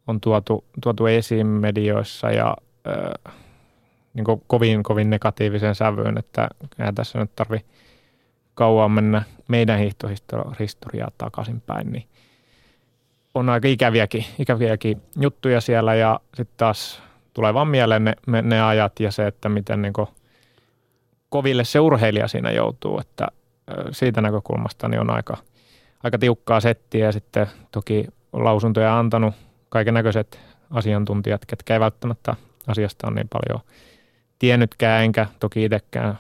S4: on tuotu, tuotu esiin medioissa ja niin kovin, kovin negatiivisen sävyyn, että eihän tässä nyt tarvi kauan mennä meidän hiihtohistoriaa takaisinpäin, niin on aika ikäviäkin, ikäviäkin juttuja siellä ja sitten taas tulee vaan mieleen ne, ne ajat ja se, että miten niin koville se urheilija siinä joutuu, että siitä näkökulmasta niin on aika, aika tiukkaa settiä ja sitten toki lausuntoja antanut kaiken näköiset asiantuntijat, ketkä ei välttämättä asiasta on niin paljon tiennytkään, enkä toki itsekään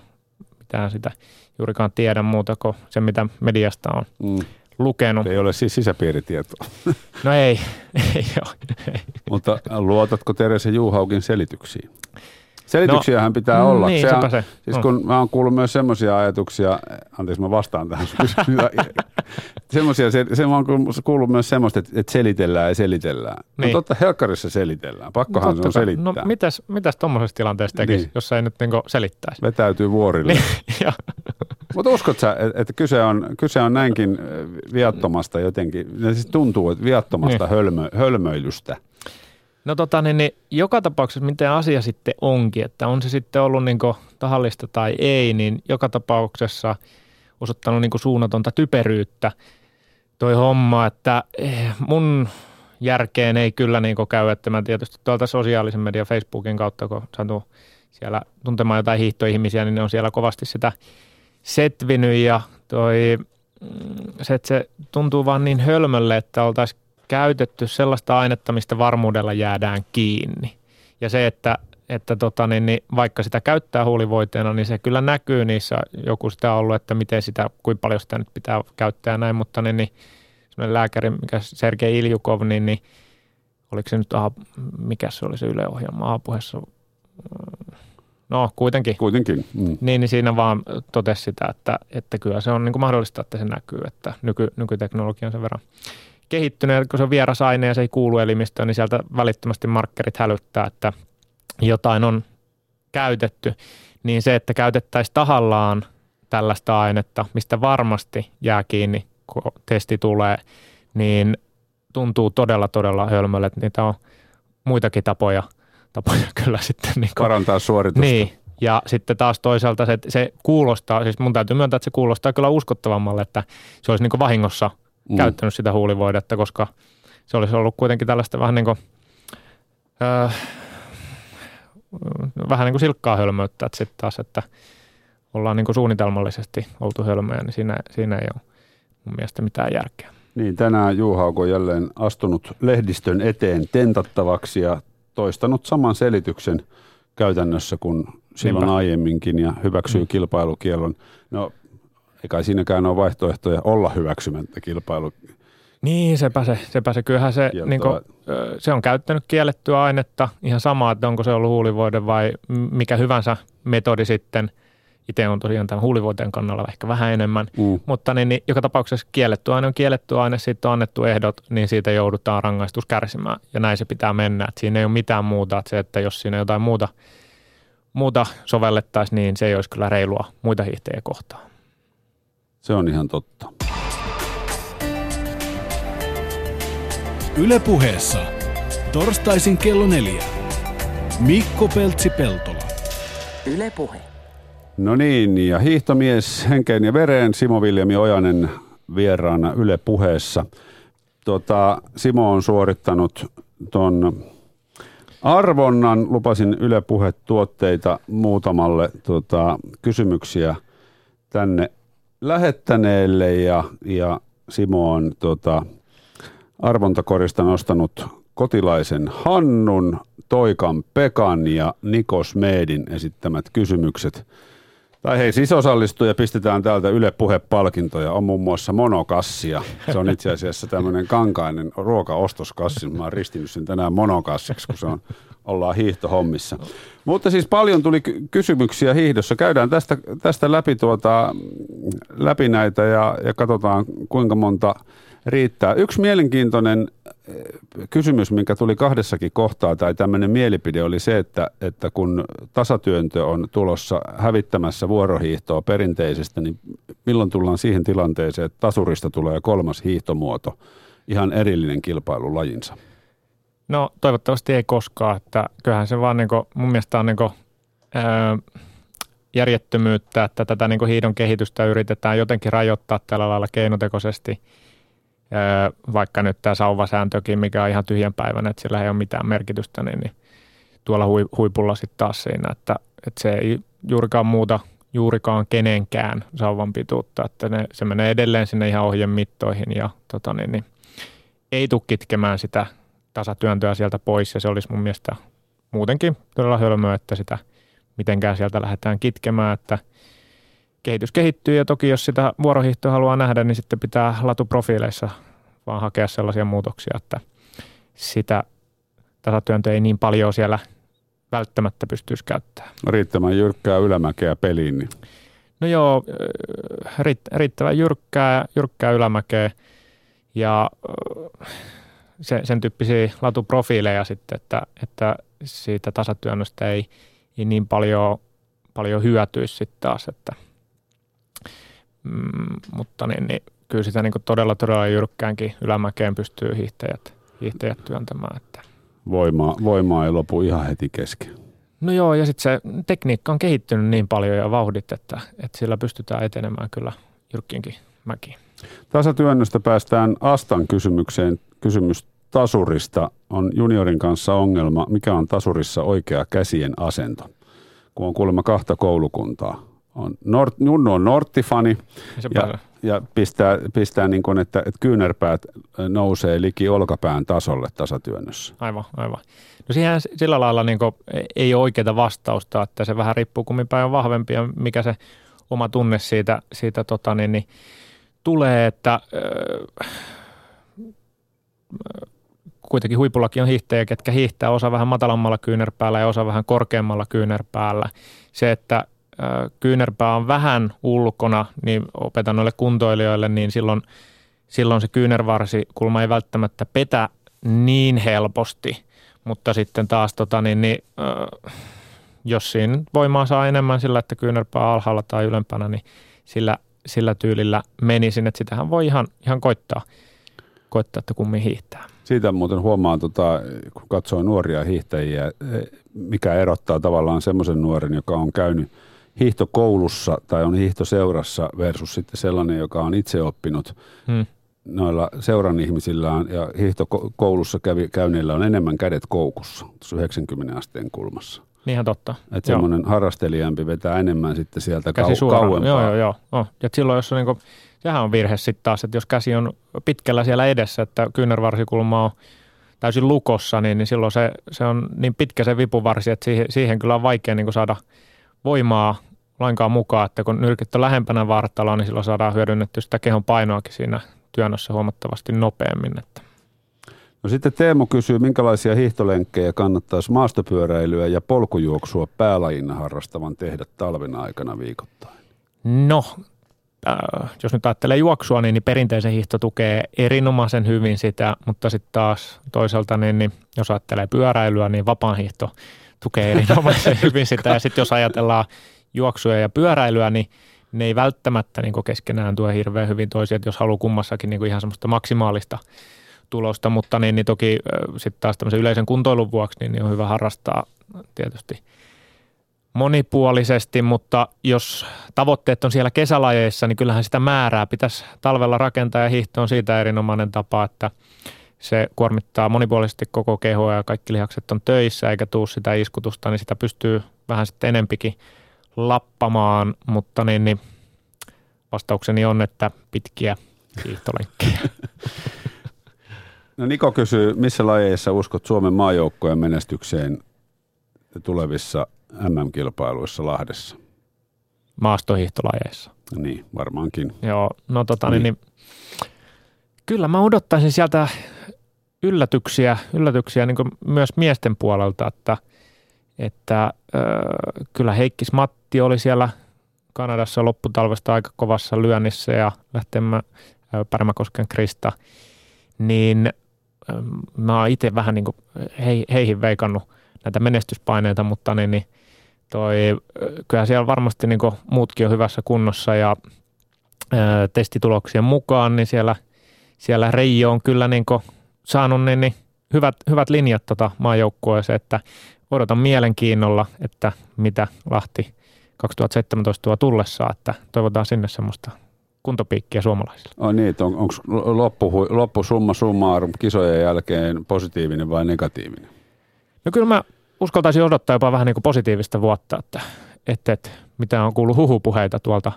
S4: mitään sitä juurikaan tiedä muuta kuin se, mitä mediasta on mm. Lukenut.
S3: Ei ole siis sisäpiiritietoa.
S4: No ei, ei ole.
S3: Mutta luotatko Terese Juhaukin selityksiin? Selityksiähän no, pitää olla.
S4: Niin,
S3: Sehän,
S4: se.
S3: Siis kun mä oon kuullut myös semmoisia ajatuksia, anteeksi mä vastaan tähän semmoisia, se, se on kuullut myös semmoista, että, että selitellään ja selitellään. No niin. No totta, helkkarissa selitellään. Pakkohan no, se on selittää.
S4: No mitäs, mitäs tuommoisessa tilanteessa tekisi, niin. jos ei nyt niin selittäisi?
S3: Vetäytyy vuorille. Niin, Mutta uskot sä, että kyse on, kyse on näinkin viattomasta jotenkin, siis tuntuu, että viattomasta niin. hölmö, hölmöilystä –
S4: No tota, niin, niin joka tapauksessa miten asia sitten onkin, että on se sitten ollut niin tahallista tai ei, niin joka tapauksessa osoittanut niin suunnatonta typeryyttä toi homma, että eh, mun järkeen ei kyllä niin käy, että mä tietysti tuolta sosiaalisen median Facebookin kautta, kun saatu siellä tuntemaan jotain hiihtoihmisiä, niin ne on siellä kovasti sitä setvinyt ja toi, mm, se, että se tuntuu vaan niin hölmölle, että oltaisiin käytetty sellaista ainetta, mistä varmuudella jäädään kiinni. Ja se, että, että tota, niin, niin, vaikka sitä käyttää huulivoiteena, niin se kyllä näkyy niissä, joku sitä on ollut, että miten sitä, kuinka paljon sitä nyt pitää käyttää näin, mutta niin, niin semmoinen lääkäri, mikä Sergei Iljukov, niin, niin oliko se nyt, aha, mikä se oli se Yle Ohjelma, aapuhessa, no kuitenkin.
S3: Kuitenkin.
S4: Mm. Niin, niin siinä vaan totesi sitä, että, että kyllä se on niin kuin mahdollista, että se näkyy, että nyky, nykyteknologia on sen verran kehittynyt, kun se on vieras aine ja se ei kuulu elimistöön, niin sieltä välittömästi markkerit hälyttää, että jotain on käytetty. Niin se, että käytettäisiin tahallaan tällaista ainetta, mistä varmasti jää kiinni, kun testi tulee, niin tuntuu todella, todella hölmölle, että niitä on muitakin tapoja, tapoja kyllä sitten. Niin
S3: kuin, Parantaa suoritusta.
S4: Niin, ja sitten taas toisaalta se, se kuulostaa, siis mun täytyy myöntää, että se kuulostaa kyllä uskottavammalle, että se olisi niin vahingossa mm. käyttänyt sitä huulivoidetta, koska se olisi ollut kuitenkin tällaista vähän niin kuin, öö, vähän niin kuin silkkaa hölmöyttä, että sitten taas, että ollaan niin kuin suunnitelmallisesti oltu hölmöjä, niin siinä, siinä ei ole mun mielestä mitään järkeä.
S3: Niin, tänään Juha on jälleen astunut lehdistön eteen tentattavaksi ja toistanut saman selityksen käytännössä kuin silloin Niinpä. aiemminkin ja hyväksyy mm. kilpailukielon. No eikä siinäkään ole vaihtoehtoja olla hyväksymättä kilpailu.
S4: Niin, sepä se. Sepä se. Kyllähän se, niin kuin, se on käyttänyt kiellettyä ainetta ihan sama, että onko se ollut huulivoide vai mikä hyvänsä metodi sitten. Itse on tosiaan tämän huulivoiteen kannalla ehkä vähän enemmän, mm. mutta niin, niin, joka tapauksessa kielletty aine on kielletty aine, siitä on annettu ehdot, niin siitä joudutaan rangaistus kärsimään ja näin se pitää mennä. Että siinä ei ole mitään muuta, että se, että jos siinä jotain muuta, muuta sovellettaisiin, niin se ei olisi kyllä reilua muita hiihtejä kohtaan.
S3: Se on ihan totta.
S2: Ylepuheessa torstaisin kello neljä. Mikko Peltsi-Peltola.
S3: Ylepuhe. No niin, ja hiihtomies henkeen ja vereen Simo Viljami Ojanen vieraana Ylepuheessa. Tota, Simo on suorittanut ton arvonnan, lupasin Yle tuotteita muutamalle tota, kysymyksiä tänne lähettäneelle ja, ja Simo on tota, arvontakorista nostanut kotilaisen Hannun, Toikan Pekan ja Nikos Meedin esittämät kysymykset. Tai hei, siis ja pistetään täältä Yle Puhe-palkintoja. On muun muassa monokassia. Se on itse asiassa tämmöinen kankainen ruokaostoskassi. Mä oon ristinyt sen tänään monokassiksi, kun se on ollaan hiihtohommissa. Mutta siis paljon tuli kysymyksiä hiihdossa. Käydään tästä, tästä läpi, tuota, läpi näitä ja, ja katsotaan kuinka monta riittää. Yksi mielenkiintoinen eh, kysymys, mikä tuli kahdessakin kohtaa, tai tämmöinen mielipide oli se, että, että kun tasatyöntö on tulossa hävittämässä vuorohiihtoa perinteisestä, niin milloin tullaan siihen tilanteeseen, että tasurista tulee kolmas hiihtomuoto, ihan erillinen kilpailulajinsa?
S4: No toivottavasti ei koskaan, että kyllähän se vaan niin kuin, mun mielestä on niin kuin, ää, järjettömyyttä, että tätä niin kuin hiidon kehitystä yritetään jotenkin rajoittaa tällä lailla keinotekoisesti, ää, vaikka nyt tämä sauvasääntökin, mikä on ihan tyhjänpäivänä, että sillä ei ole mitään merkitystä, niin, niin tuolla huipulla sitten taas siinä, että, että se ei juurikaan muuta juurikaan kenenkään sauvan pituutta, että ne, se menee edelleen sinne ihan ohjemittoihin ja tota niin, niin, ei tule kitkemään sitä tasatyöntöä sieltä pois ja se olisi mun mielestä muutenkin todella hölmöä, että sitä mitenkään sieltä lähdetään kitkemään, että kehitys kehittyy ja toki jos sitä vuorohiihtoa haluaa nähdä, niin sitten pitää latuprofiileissa vaan hakea sellaisia muutoksia, että sitä tasatyöntöä ei niin paljon siellä välttämättä pystyisi käyttämään.
S3: Riittävän jyrkkää ylämäkeä peliin. Niin.
S4: No joo, riittävän jyrkkää, jyrkkää ylämäkeä ja se, sen tyyppisiä latuprofiileja sitten, että, että siitä tasatyönnöstä ei, ei niin paljon, paljon hyötyisi sitten taas, että, mm, mutta niin, niin, kyllä sitä niin todella todella jyrkkäänkin ylämäkeen pystyy hiihtäjät, hiihtäjät työntämään. Että.
S3: Voimaa, voimaa ei lopu ihan heti kesken.
S4: No joo, ja sitten se tekniikka on kehittynyt niin paljon ja vauhdit, että, että sillä pystytään etenemään kyllä jyrkkiinkin mäkiin.
S3: Tasatyönnöstä päästään Astan kysymykseen. Kysymys tasurista on juniorin kanssa ongelma. Mikä on tasurissa oikea käsien asento? Kun on kuulemma kahta koulukuntaa. On Nord, Junno on Norttifani ja, ja pistää, pistää niin kuin, että, että kyynärpäät nousee liki olkapään tasolle tasatyönnössä.
S4: Aivan, aivan. No siihen sillä lailla niin ei ole oikeaa vastausta, että se vähän riippuu kummin päin on vahvempi ja mikä se oma tunne siitä, siitä tota, niin, niin, tulee, että äh, kuitenkin huipullakin on hiihtäjä, ketkä hiihtää. Osa vähän matalammalla kyynärpäällä ja osa vähän korkeammalla kyynärpäällä. Se, että kyynärpää on vähän ulkona, niin opetan noille kuntoilijoille, niin silloin, silloin se kyynärvarsi kulma ei välttämättä petä niin helposti, mutta sitten taas tota, niin, niin, jos siinä voimaa saa enemmän sillä, että kyynärpää alhaalla tai ylempänä, niin sillä sillä tyylillä menisin, että sitähän voi ihan, ihan koittaa, koittaa, että kummin hiihtää.
S3: Siitä muuten huomaan, tota, kun katsoo nuoria hiihtäjiä, e, mikä erottaa tavallaan semmoisen nuoren, joka on käynyt hiihtokoulussa tai on hiihtoseurassa versus sitten sellainen, joka on itse oppinut hmm. noilla seuran ihmisillään ja hiihtokoulussa kävi, käynneillä on enemmän kädet koukussa, 90 asteen kulmassa.
S4: Ihan totta.
S3: Että semmoinen harrastelijampi vetää enemmän sitten sieltä käsi kau- kauempaa.
S4: Joo, joo, joo. Oh. Ja silloin, jos on niin sehän on virhe sitten taas, että jos käsi on pitkällä siellä edessä, että kyynärvarsikulma on täysin lukossa, niin, niin silloin se, se on niin pitkä se vipuvarsi, että siihen, siihen kyllä on vaikea niin saada voimaa lainkaan mukaan, että kun nyrkit on lähempänä vartaloa, niin silloin saadaan hyödynnetty sitä kehon painoakin siinä työnnössä huomattavasti nopeammin. Että.
S3: No sitten Teemu kysyy, minkälaisia hiihtolenkkejä kannattaisi maastopyöräilyä ja polkujuoksua päälajina harrastavan tehdä talven aikana viikoittain?
S4: No, äh, jos nyt ajattelee juoksua, niin, niin perinteisen hiihto tukee erinomaisen hyvin sitä, mutta sitten taas toisaalta, niin, niin jos ajattelee pyöräilyä, niin vapaan hiihto tukee erinomaisen hyvin sitä. Ja sitten jos ajatellaan juoksua ja pyöräilyä, niin ne ei välttämättä niin keskenään tue hirveän hyvin toisia, että jos haluaa kummassakin niin ihan semmoista maksimaalista – tulosta, mutta niin, niin toki sitten taas tämmöisen yleisen kuntoilun vuoksi niin, niin on hyvä harrastaa tietysti monipuolisesti, mutta jos tavoitteet on siellä kesälajeissa, niin kyllähän sitä määrää pitäisi talvella rakentaa ja hiihto on siitä erinomainen tapa, että se kuormittaa monipuolisesti koko kehoa ja kaikki lihakset on töissä eikä tuu sitä iskutusta, niin sitä pystyy vähän sitten enempikin lappamaan, mutta niin, niin vastaukseni on, että pitkiä hiihtolenkkejä.
S3: No Niko kysyy, missä lajeissa uskot Suomen maajoukkojen menestykseen tulevissa MM-kilpailuissa Lahdessa?
S4: Maastohiihtolajeissa.
S3: Niin, varmaankin.
S4: Joo, no tota niin. Niin, niin, kyllä mä odottaisin sieltä yllätyksiä, yllätyksiä niin myös miesten puolelta, että, että äh, kyllä Heikkis Matti oli siellä Kanadassa lopputalvesta aika kovassa lyönnissä ja lähtemä äh, Pärmäkosken Krista, niin mä oon itse vähän niin kuin heihin veikannut näitä menestyspaineita, mutta niin, niin toi, kyllä siellä varmasti niin muutkin on hyvässä kunnossa ja ää, testituloksien mukaan, niin siellä, siellä Reijo on kyllä niin saanut niin, niin hyvät, hyvät linjat tota maajoukkueeseen, että odotan mielenkiinnolla, että mitä Lahti 2017 tuo tullessaan, että toivotaan sinne semmoista kuntopiikkiä suomalaisille.
S3: Oh niin, on, onko loppu, loppusumma summarum kisojen jälkeen positiivinen vai negatiivinen?
S4: No kyllä mä uskaltaisin odottaa jopa vähän niin kuin positiivista vuotta, että, että, että mitä on kuullut huhupuheita tuolta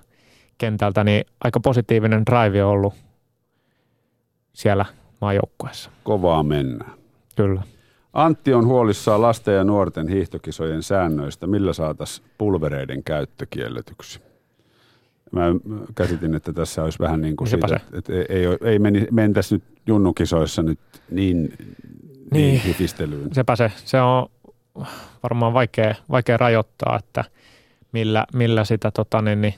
S4: kentältä, niin aika positiivinen drive on ollut siellä maajoukkueessa.
S3: Kovaa mennään.
S4: Kyllä.
S3: Antti on huolissaan lasten ja nuorten hiihtokisojen säännöistä. Millä saataisiin pulvereiden käyttö kielletyksi? Mä käsitin, että tässä olisi vähän niin kuin
S4: Sepä
S3: siitä, että ei, ei, ei meni, mentäisi nyt junnukisoissa nyt niin, niin.
S4: Niin.
S3: hifistelyyn.
S4: Sepä se, se on varmaan vaikea, vaikea rajoittaa, että millä, millä sitä tota, niin, niin,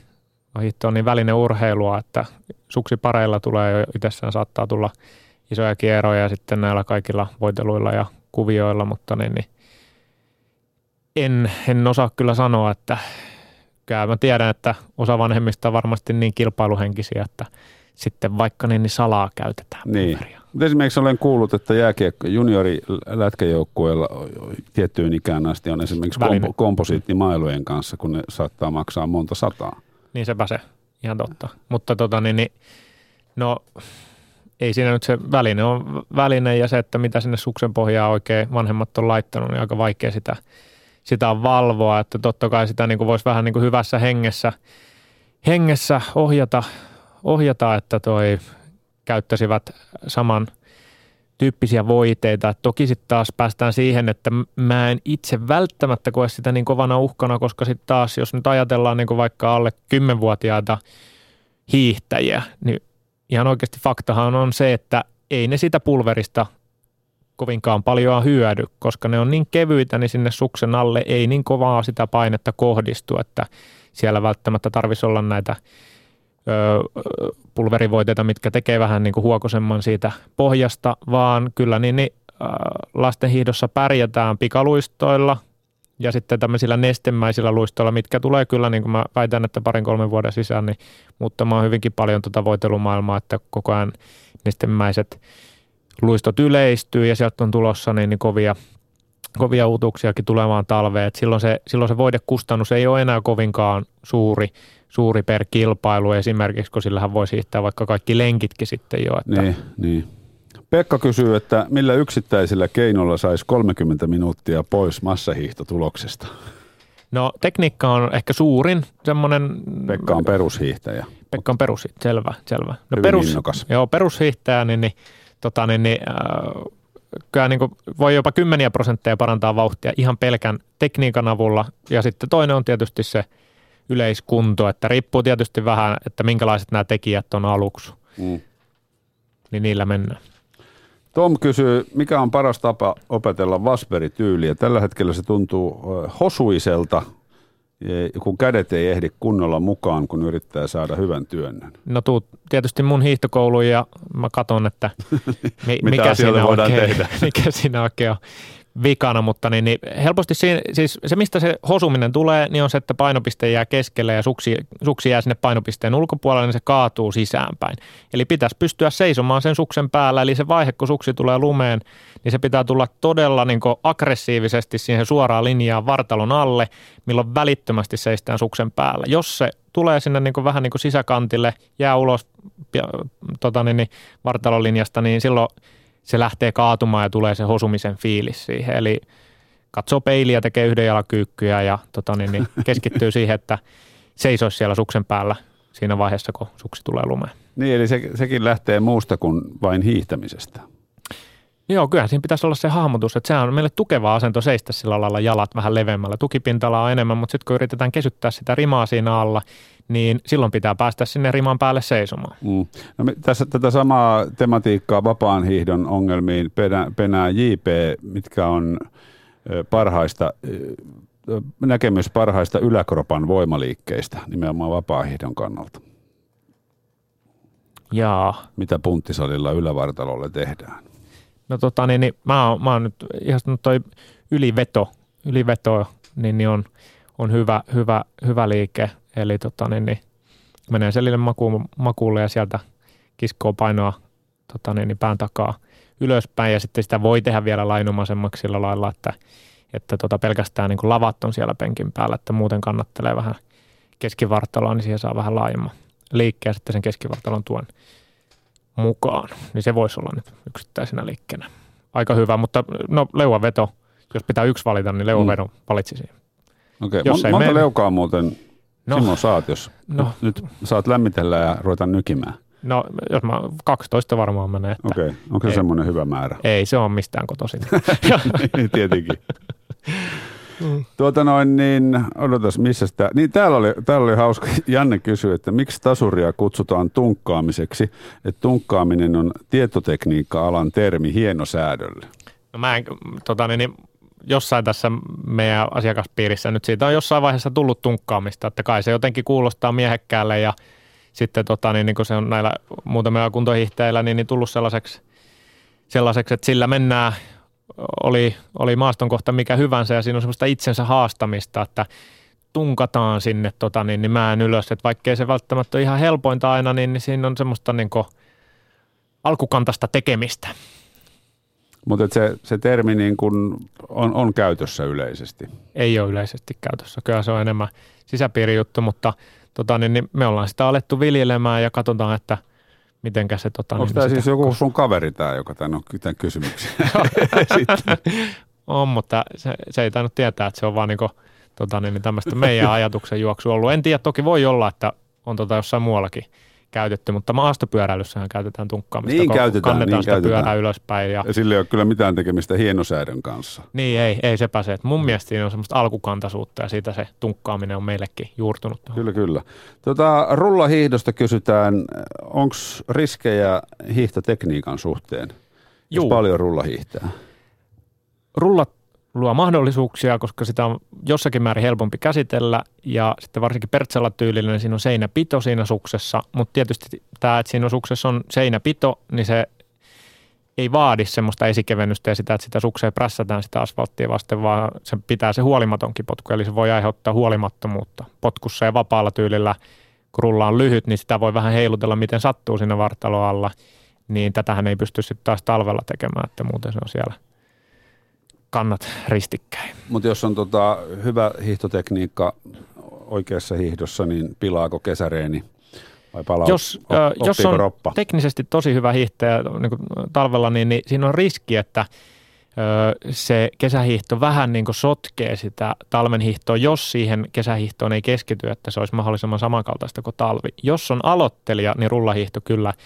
S4: hiihto on niin väline urheilua, että suksipareilla tulee jo itsessään saattaa tulla isoja kierroja ja sitten näillä kaikilla voiteluilla ja kuvioilla, mutta niin, niin en, en osaa kyllä sanoa, että kyllä mä tiedän, että osa vanhemmista on varmasti niin kilpailuhenkisiä, että sitten vaikka niin, niin salaa käytetään
S3: Niin.
S4: pulveria.
S3: Mutta esimerkiksi olen kuullut, että jääkiekko juniori lätkäjoukkueella tiettyyn ikään asti on esimerkiksi kompo, komposiittimailujen kanssa, kun ne saattaa maksaa monta sataa.
S4: Niin sepä se, ihan totta. Mutta tota niin, niin no ei siinä nyt se väline on väline ja se, että mitä sinne suksen pohjaan oikein vanhemmat on laittanut, niin aika vaikea sitä, sitä on valvoa. Että totta kai sitä niin voisi vähän niin kuin hyvässä hengessä, hengessä ohjata, ohjata, että toi käyttäisivät saman tyyppisiä voiteita. Toki sitten taas päästään siihen, että mä en itse välttämättä koe sitä niin kovana uhkana, koska sitten taas, jos nyt ajatellaan niin vaikka alle 10-vuotiaita hiihtäjiä, niin ihan oikeasti faktahan on se, että ei ne sitä pulverista kovinkaan paljon hyödy, koska ne on niin kevyitä, niin sinne suksen alle ei niin kovaa sitä painetta kohdistu, että siellä välttämättä tarvitsisi olla näitä ö, pulverivoiteita, mitkä tekee vähän niin kuin huokosemman siitä pohjasta, vaan kyllä niin, niin äh, lastenhiihdossa pärjätään pikaluistoilla ja sitten tämmöisillä nestemäisillä luistoilla, mitkä tulee kyllä, niin kuin mä väitän, että parin kolmen vuoden sisään, niin muuttamaan hyvinkin paljon tuota voitelumaailmaa, että koko ajan nestemäiset luistot yleistyy ja sieltä on tulossa niin, niin kovia, kovia uutuuksiakin tulevaan talveen. Et silloin, se, silloin se voidekustannus ei ole enää kovinkaan suuri, suuri per kilpailu esimerkiksi, kun sillähän voi siirtää vaikka kaikki lenkitkin sitten jo. Että
S3: Niin, niin. Pekka kysyy, että millä yksittäisillä keinoilla saisi 30 minuuttia pois massahiihtotuloksesta?
S4: No tekniikka on ehkä suurin semmoinen...
S3: Pekka on perushiihtäjä.
S4: Pekka on perus, selvä, selvä. No
S3: Hyvin
S4: perus,
S3: innokas.
S4: Joo, perushiihtäjä, niin, niin, tota, niin, niin äh, kyllä niin kuin voi jopa kymmeniä prosentteja parantaa vauhtia ihan pelkän tekniikan avulla. Ja sitten toinen on tietysti se yleiskunto, että riippuu tietysti vähän, että minkälaiset nämä tekijät on aluksi,
S3: Mm.
S4: niin niillä mennään.
S3: Tom kysyy, mikä on paras tapa opetella Vasperi-tyyliä? Tällä hetkellä se tuntuu hosuiselta, kun kädet ei ehdi kunnolla mukaan, kun yrittää saada hyvän työnnön.
S4: No tuu tietysti mun hiihtokouluun ja mä katson, että mi, mikä, siinä oikein,
S3: tehdä?
S4: mikä siinä oikein on vikana, mutta niin, niin helposti siinä, siis se, mistä se hosuminen tulee, niin on se, että painopiste jää keskelle ja suksi, suksi jää sinne painopisteen ulkopuolelle, niin se kaatuu sisäänpäin. Eli pitäisi pystyä seisomaan sen suksen päällä, eli se vaihe, kun suksi tulee lumeen, niin se pitää tulla todella niin aggressiivisesti siihen suoraan linjaan vartalon alle, milloin välittömästi seistään suksen päällä. Jos se tulee sinne niin vähän niin sisäkantille, jää ulos tota niin, niin, vartalon linjasta, niin silloin se lähtee kaatumaan ja tulee se hosumisen fiilis siihen. Eli katsoo peiliä, tekee yhden jalan kyykkyjä ja tota niin, niin keskittyy siihen, että seisoisi siellä suksen päällä siinä vaiheessa, kun suksi tulee lumeen.
S3: Niin, eli se, sekin lähtee muusta kuin vain hiihtämisestä.
S4: Joo, kyllähän siinä pitäisi olla se hahmotus, että sehän on meille tukeva asento seistä sillä lailla jalat vähän leveämmällä. Tukipintala on enemmän, mutta sitten kun yritetään kesyttää sitä rimaa siinä alla, niin silloin pitää päästä sinne riman päälle seisomaan.
S3: Mm. No, me- tässä tätä samaa tematiikkaa vapaan hiihdon ongelmiin penää, penää JP, mitkä on parhaista, näkemys parhaista yläkropan voimaliikkeistä nimenomaan vapaan hiihdon kannalta.
S4: Jaa,
S3: Mitä punttisalilla ylävartalolle tehdään?
S4: No tota niin, niin mä, oon, mä oon nyt ihastunut toi yliveto, yliveto niin, niin on, on hyvä, hyvä, hyvä liike. Eli tota niin, niin menee selille makuun, makuulle ja sieltä kiskoo painoa tota niin, niin pään takaa ylöspäin. Ja sitten sitä voi tehdä vielä lainomaisemmaksi sillä lailla, että, että tota pelkästään niin kuin lavat on siellä penkin päällä, että muuten kannattelee vähän keskivartaloa, niin siihen saa vähän laajemman liikkeen sitten sen keskivartalon tuen mukaan. Niin se voisi olla nyt yksittäisenä liikkeenä. Aika hyvä, mutta no leuaveto, jos pitää yksi valita, niin leuavedon valitsisin.
S3: Okei,
S4: Jos
S3: Mon, monta
S4: mene-
S3: leukaa muuten
S4: No,
S3: Simo saat, jos
S4: no
S3: nyt, saat lämmitellä ja ruveta nykimään.
S4: No, jos mä 12 varmaan menee.
S3: Okei, okay. onko se semmoinen hyvä määrä?
S4: Ei, se on mistään kotoisin.
S3: Niin, Tuota noin, niin odotas, missä sitä, niin täällä oli, täällä oli hauska, Janne kysyi, että miksi tasuria kutsutaan tunkkaamiseksi, että tunkkaaminen on tietotekniikka-alan termi hienosäädölle.
S4: No mä en, tota, niin, niin, jossain tässä meidän asiakaspiirissä nyt siitä on jossain vaiheessa tullut tunkkaamista, että kai se jotenkin kuulostaa miehekkäälle ja sitten tota, niin, niin kun se on näillä muutamilla kuntohihteillä niin, niin tullut sellaiseksi, sellaiseksi, että sillä mennään oli, oli maaston kohta mikä hyvänsä ja siinä on semmoista itsensä haastamista, että tunkataan sinne tota, niin, niin mään ylös, että vaikkei se välttämättä ole ihan helpointa aina, niin, niin siinä on semmoista niin kuin, alkukantasta tekemistä.
S3: Mutta se, se termi niin kun on, on käytössä yleisesti?
S4: Ei ole yleisesti käytössä. Kyllä se on enemmän sisäpiirijuttu, mutta tota, niin, niin me ollaan sitä alettu viljelemään ja katsotaan, että – mitenkä se... Tota,
S3: Onko
S4: niin
S3: tämä siis joku sun kaveri tämä, joka tämän on tämän kysymyksen
S4: On, mutta se, se ei tainnut tietää, että se on vaan niin kuin, tota, niin, tämmöistä meidän ajatuksen juoksu ollut. En tiedä, toki voi olla, että on tota jossain muuallakin käytetty, mutta maastopyöräilyssähän käytetään tunkkaamista,
S3: niin, käytetään,
S4: kannetaan
S3: niin,
S4: sitä
S3: käytetään.
S4: pyörää ylöspäin. Ja...
S3: ja sillä ei ole kyllä mitään tekemistä hienosäädön kanssa.
S4: Niin, ei, ei se pääse. Mun mielestä siinä on semmoista alkukantaisuutta ja siitä se tunkkaaminen on meillekin juurtunut. Tuohon.
S3: Kyllä, kyllä. Tota, rullahiihdosta kysytään, onko riskejä hiihtotekniikan suhteen, Juu. jos paljon rullahiihtää?
S4: Rullat luo mahdollisuuksia, koska sitä on jossakin määrin helpompi käsitellä. Ja sitten varsinkin Pertsalla tyylillä, niin siinä on seinäpito siinä suksessa, mutta tietysti tämä, että siinä suksessa on seinäpito, niin se ei vaadi semmoista esikevennystä ja sitä, että sitä sukseen prässätään sitä asfalttia vasten, vaan se pitää se huolimatonkin potku, eli se voi aiheuttaa huolimattomuutta potkussa ja vapaalla tyylillä. Kun rulla on lyhyt, niin sitä voi vähän heilutella, miten sattuu siinä vartaloalla, niin tätähän ei pysty sitten taas talvella tekemään, että muuten se on siellä – kannat ristikkäin.
S3: Mutta jos on tota hyvä hiihtotekniikka oikeassa hiihdossa, niin pilaako kesäreeni vai palaa,
S4: jos, op, jos on roppa? teknisesti tosi hyvä hiihtäjä niin talvella, niin, niin siinä on riski, että ö, se kesähiihto vähän niin sotkee sitä talven hiihtoa, jos siihen kesähiihtoon ei keskity, että se olisi mahdollisimman samankaltaista kuin talvi. Jos on aloittelija, niin rullahiihto kyllä –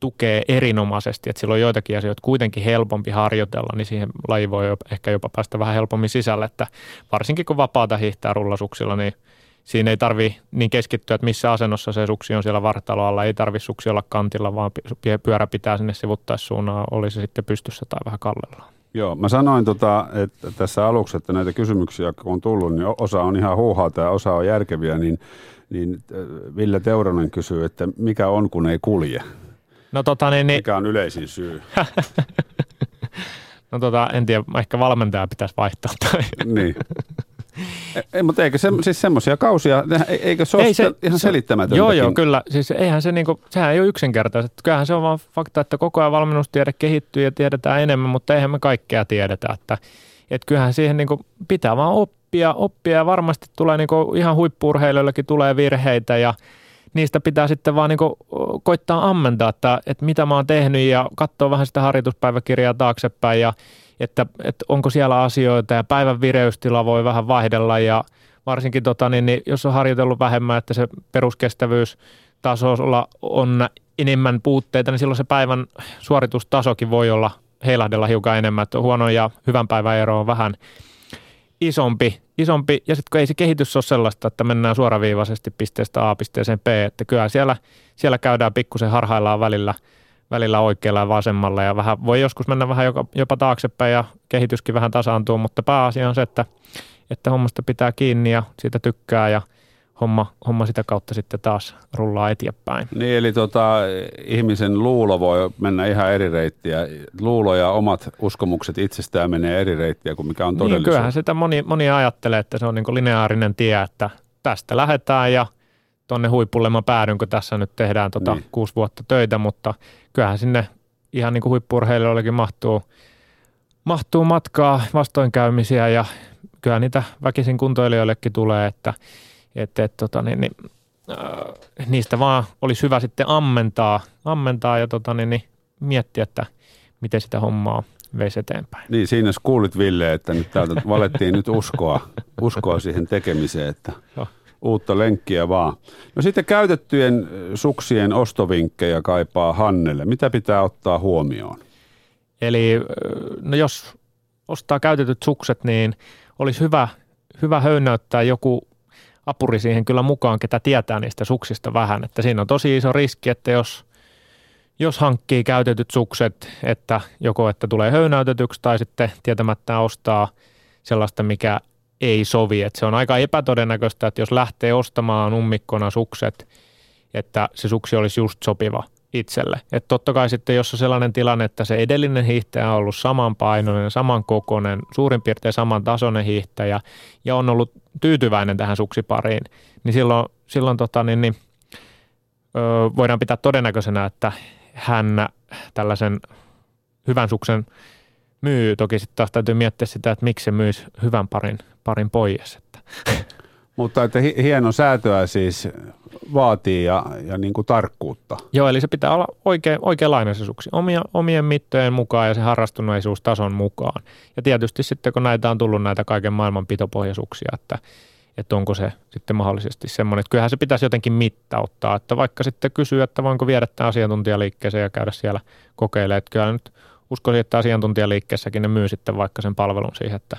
S4: tukee erinomaisesti, että silloin joitakin asioita kuitenkin helpompi harjoitella, niin siihen laji voi ehkä jopa päästä vähän helpommin sisälle, että varsinkin kun vapaata hiihtää rullasuksilla, niin siinä ei tarvi niin keskittyä, että missä asennossa se suksi on siellä vartaloalla, ei tarvi suksi olla kantilla, vaan pyörä pitää sinne sivuttaissuunaan, oli se sitten pystyssä tai vähän kallellaan.
S3: Joo, mä sanoin tota, että tässä aluksi, että näitä kysymyksiä kun on tullut, niin osa on ihan huuhaata ja osa on järkeviä, niin, niin äh, Ville Teuronen kysyy, että mikä on kun ei kulje?
S4: No, tota, niin, niin...
S3: Mikä on yleisin syy?
S4: no tota, en tiedä, ehkä valmentaja pitäisi vaihtaa. Tai...
S3: niin. Ei, mutta eikö se, siis semmoisia kausia, eikö se ole ei se, ihan selittämätöntäkin?
S4: Joo, joo, kyllä. Siis eihän se niinku, sehän ei ole yksinkertaista. Kyllähän se on vaan fakta, että koko ajan valmennustiede kehittyy ja tiedetään enemmän, mutta eihän me kaikkea tiedetä. Että, et kyllähän siihen niinku pitää vaan oppia, oppia ja varmasti tulee niinku ihan huippurheilijoillekin tulee virheitä ja niistä pitää sitten vaan niin koittaa ammentaa, että, että mitä mä oon tehnyt ja katsoa vähän sitä harjoituspäiväkirjaa taaksepäin ja että, että onko siellä asioita ja päivän vireystila voi vähän vaihdella ja varsinkin tota, niin, niin jos on harjoitellut vähemmän, että se peruskestävyys tasolla on enemmän puutteita, niin silloin se päivän suoritustasokin voi olla heilahdella hiukan enemmän, että huonon ja hyvän päivän ero on vähän isompi, isompi ja sitten kun ei se kehitys ole sellaista, että mennään suoraviivaisesti pisteestä A pisteeseen B, että kyllä siellä, siellä käydään pikkusen harhaillaan välillä, välillä oikealla ja vasemmalla ja vähän, voi joskus mennä vähän jopa, jopa taaksepäin ja kehityskin vähän tasaantuu, mutta pääasia on se, että, että hommasta pitää kiinni ja siitä tykkää ja – homma, homma sitä kautta sitten taas rullaa eteenpäin.
S3: Niin, eli tota, ihmisen luulo voi mennä ihan eri reittiä. Luulo ja omat uskomukset itsestään menee eri reittiä kuin mikä on niin, todellisuus.
S4: Niin, kyllähän sitä moni, moni ajattelee, että se on niin lineaarinen tie, että tästä lähdetään ja tuonne huipulle mä päädyn, kun tässä nyt tehdään tota niin. kuusi vuotta töitä, mutta kyllähän sinne ihan niin kuin huippurheilijoillekin mahtuu, mahtuu matkaa, vastoinkäymisiä ja kyllä niitä väkisin kuntoilijoillekin tulee, että – että et, tota, niin, niin, äh, niistä vaan olisi hyvä sitten ammentaa, ammentaa ja tota, niin, niin, miettiä, että miten sitä hommaa veisi eteenpäin.
S3: Niin, siinä kuulit Ville, että nyt täältä valettiin nyt uskoa, uskoa siihen tekemiseen, että Uutta lenkkiä vaan. No sitten käytettyjen suksien ostovinkkejä kaipaa Hannelle. Mitä pitää ottaa huomioon?
S4: Eli no jos ostaa käytetyt sukset, niin olisi hyvä, hyvä höynäyttää joku apuri siihen kyllä mukaan, ketä tietää niistä suksista vähän. Että siinä on tosi iso riski, että jos, jos hankkii käytetyt sukset, että joko että tulee höynäytetyksi tai sitten tietämättä ostaa sellaista, mikä ei sovi. Että se on aika epätodennäköistä, että jos lähtee ostamaan ummikkona sukset, että se suksi olisi just sopiva itselle. Että totta kai sitten, jos on sellainen tilanne, että se edellinen hiihtäjä on ollut samanpainoinen, samankokoinen, suurin piirtein saman tasoinen hiihtäjä ja on ollut tyytyväinen tähän suksipariin, niin silloin, silloin tota, niin, niin, ö, voidaan pitää todennäköisenä, että hän tällaisen hyvän suksen myy. Toki sitten taas täytyy miettiä sitä, että miksi se myisi hyvän parin, parin pois. Että.
S3: Mutta että hieno säätöä siis vaatii ja, ja niin kuin tarkkuutta.
S4: Joo, eli se pitää olla oikein, oikeanlainen se suksi, omia, omien mittojen mukaan ja se harrastuneisuustason mukaan. Ja tietysti sitten, kun näitä on tullut näitä kaiken maailman pitopohjasuksia, että, että onko se sitten mahdollisesti semmoinen, että kyllähän se pitäisi jotenkin mittauttaa, että vaikka sitten kysyy, että voinko viedä tämän asiantuntijaliikkeeseen ja käydä siellä kokeilemaan, että kyllä nyt uskoisin, että asiantuntijaliikkeessäkin ne myy sitten vaikka sen palvelun siihen, että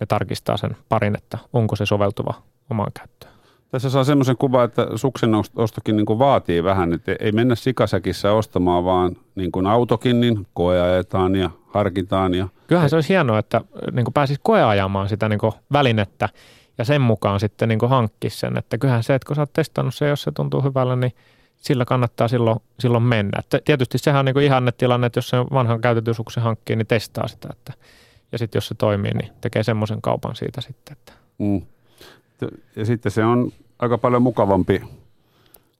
S4: ne tarkistaa sen parin, että onko se soveltuva omaan käyttöön.
S3: Tässä saa semmoisen kuvan, että suksen ostokin niin kuin vaatii vähän, että ei mennä sikasäkissä ostamaan, vaan niin kuin autokin, niin koeajetaan ja harkitaan. Ja...
S4: Kyllähän se olisi hienoa, että niin kuin pääsisi koeajamaan sitä niin kuin välinettä ja sen mukaan sitten niin hankkisi sen. Että kyllähän se, että kun sä oot testannut se, jos se tuntuu hyvällä, niin sillä kannattaa silloin, silloin mennä. Että tietysti sehän on niin ihannetilanne, että jos se vanhan käytetyn suksen hankkii, niin testaa sitä. Että, ja sitten jos se toimii, niin tekee semmoisen kaupan siitä sitten. Että.
S3: Mm. Ja sitten se on aika paljon mukavampi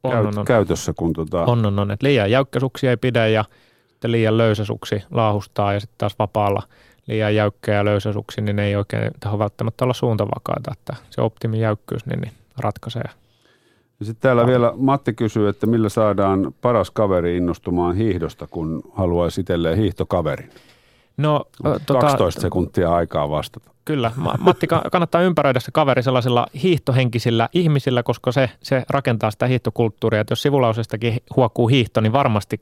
S3: on, käyt- on, on. käytössä kuin tota...
S4: On, on, on. Että liian jäykkäsuksia ei pidä ja sitten liian löysäsuksi laahustaa ja sitten taas vapaalla liian jäykkä ja löysäsuksi, niin ne ei oikein taho välttämättä olla suuntavakaita, että se optimi jäykkyys niin, niin ratkaisee.
S3: Ja sitten täällä vielä Matti kysyy, että millä saadaan paras kaveri innostumaan hiihdosta, kun haluaisi itselleen hiihtokaverin?
S4: No,
S3: 12 tota, sekuntia aikaa vastata.
S4: Kyllä. Matti, kannattaa ympäröidä se kaveri sellaisilla hiihtohenkisillä ihmisillä, koska se, se rakentaa sitä hiihtokulttuuria. Että jos sivulausestakin huokuu hiihto, niin varmasti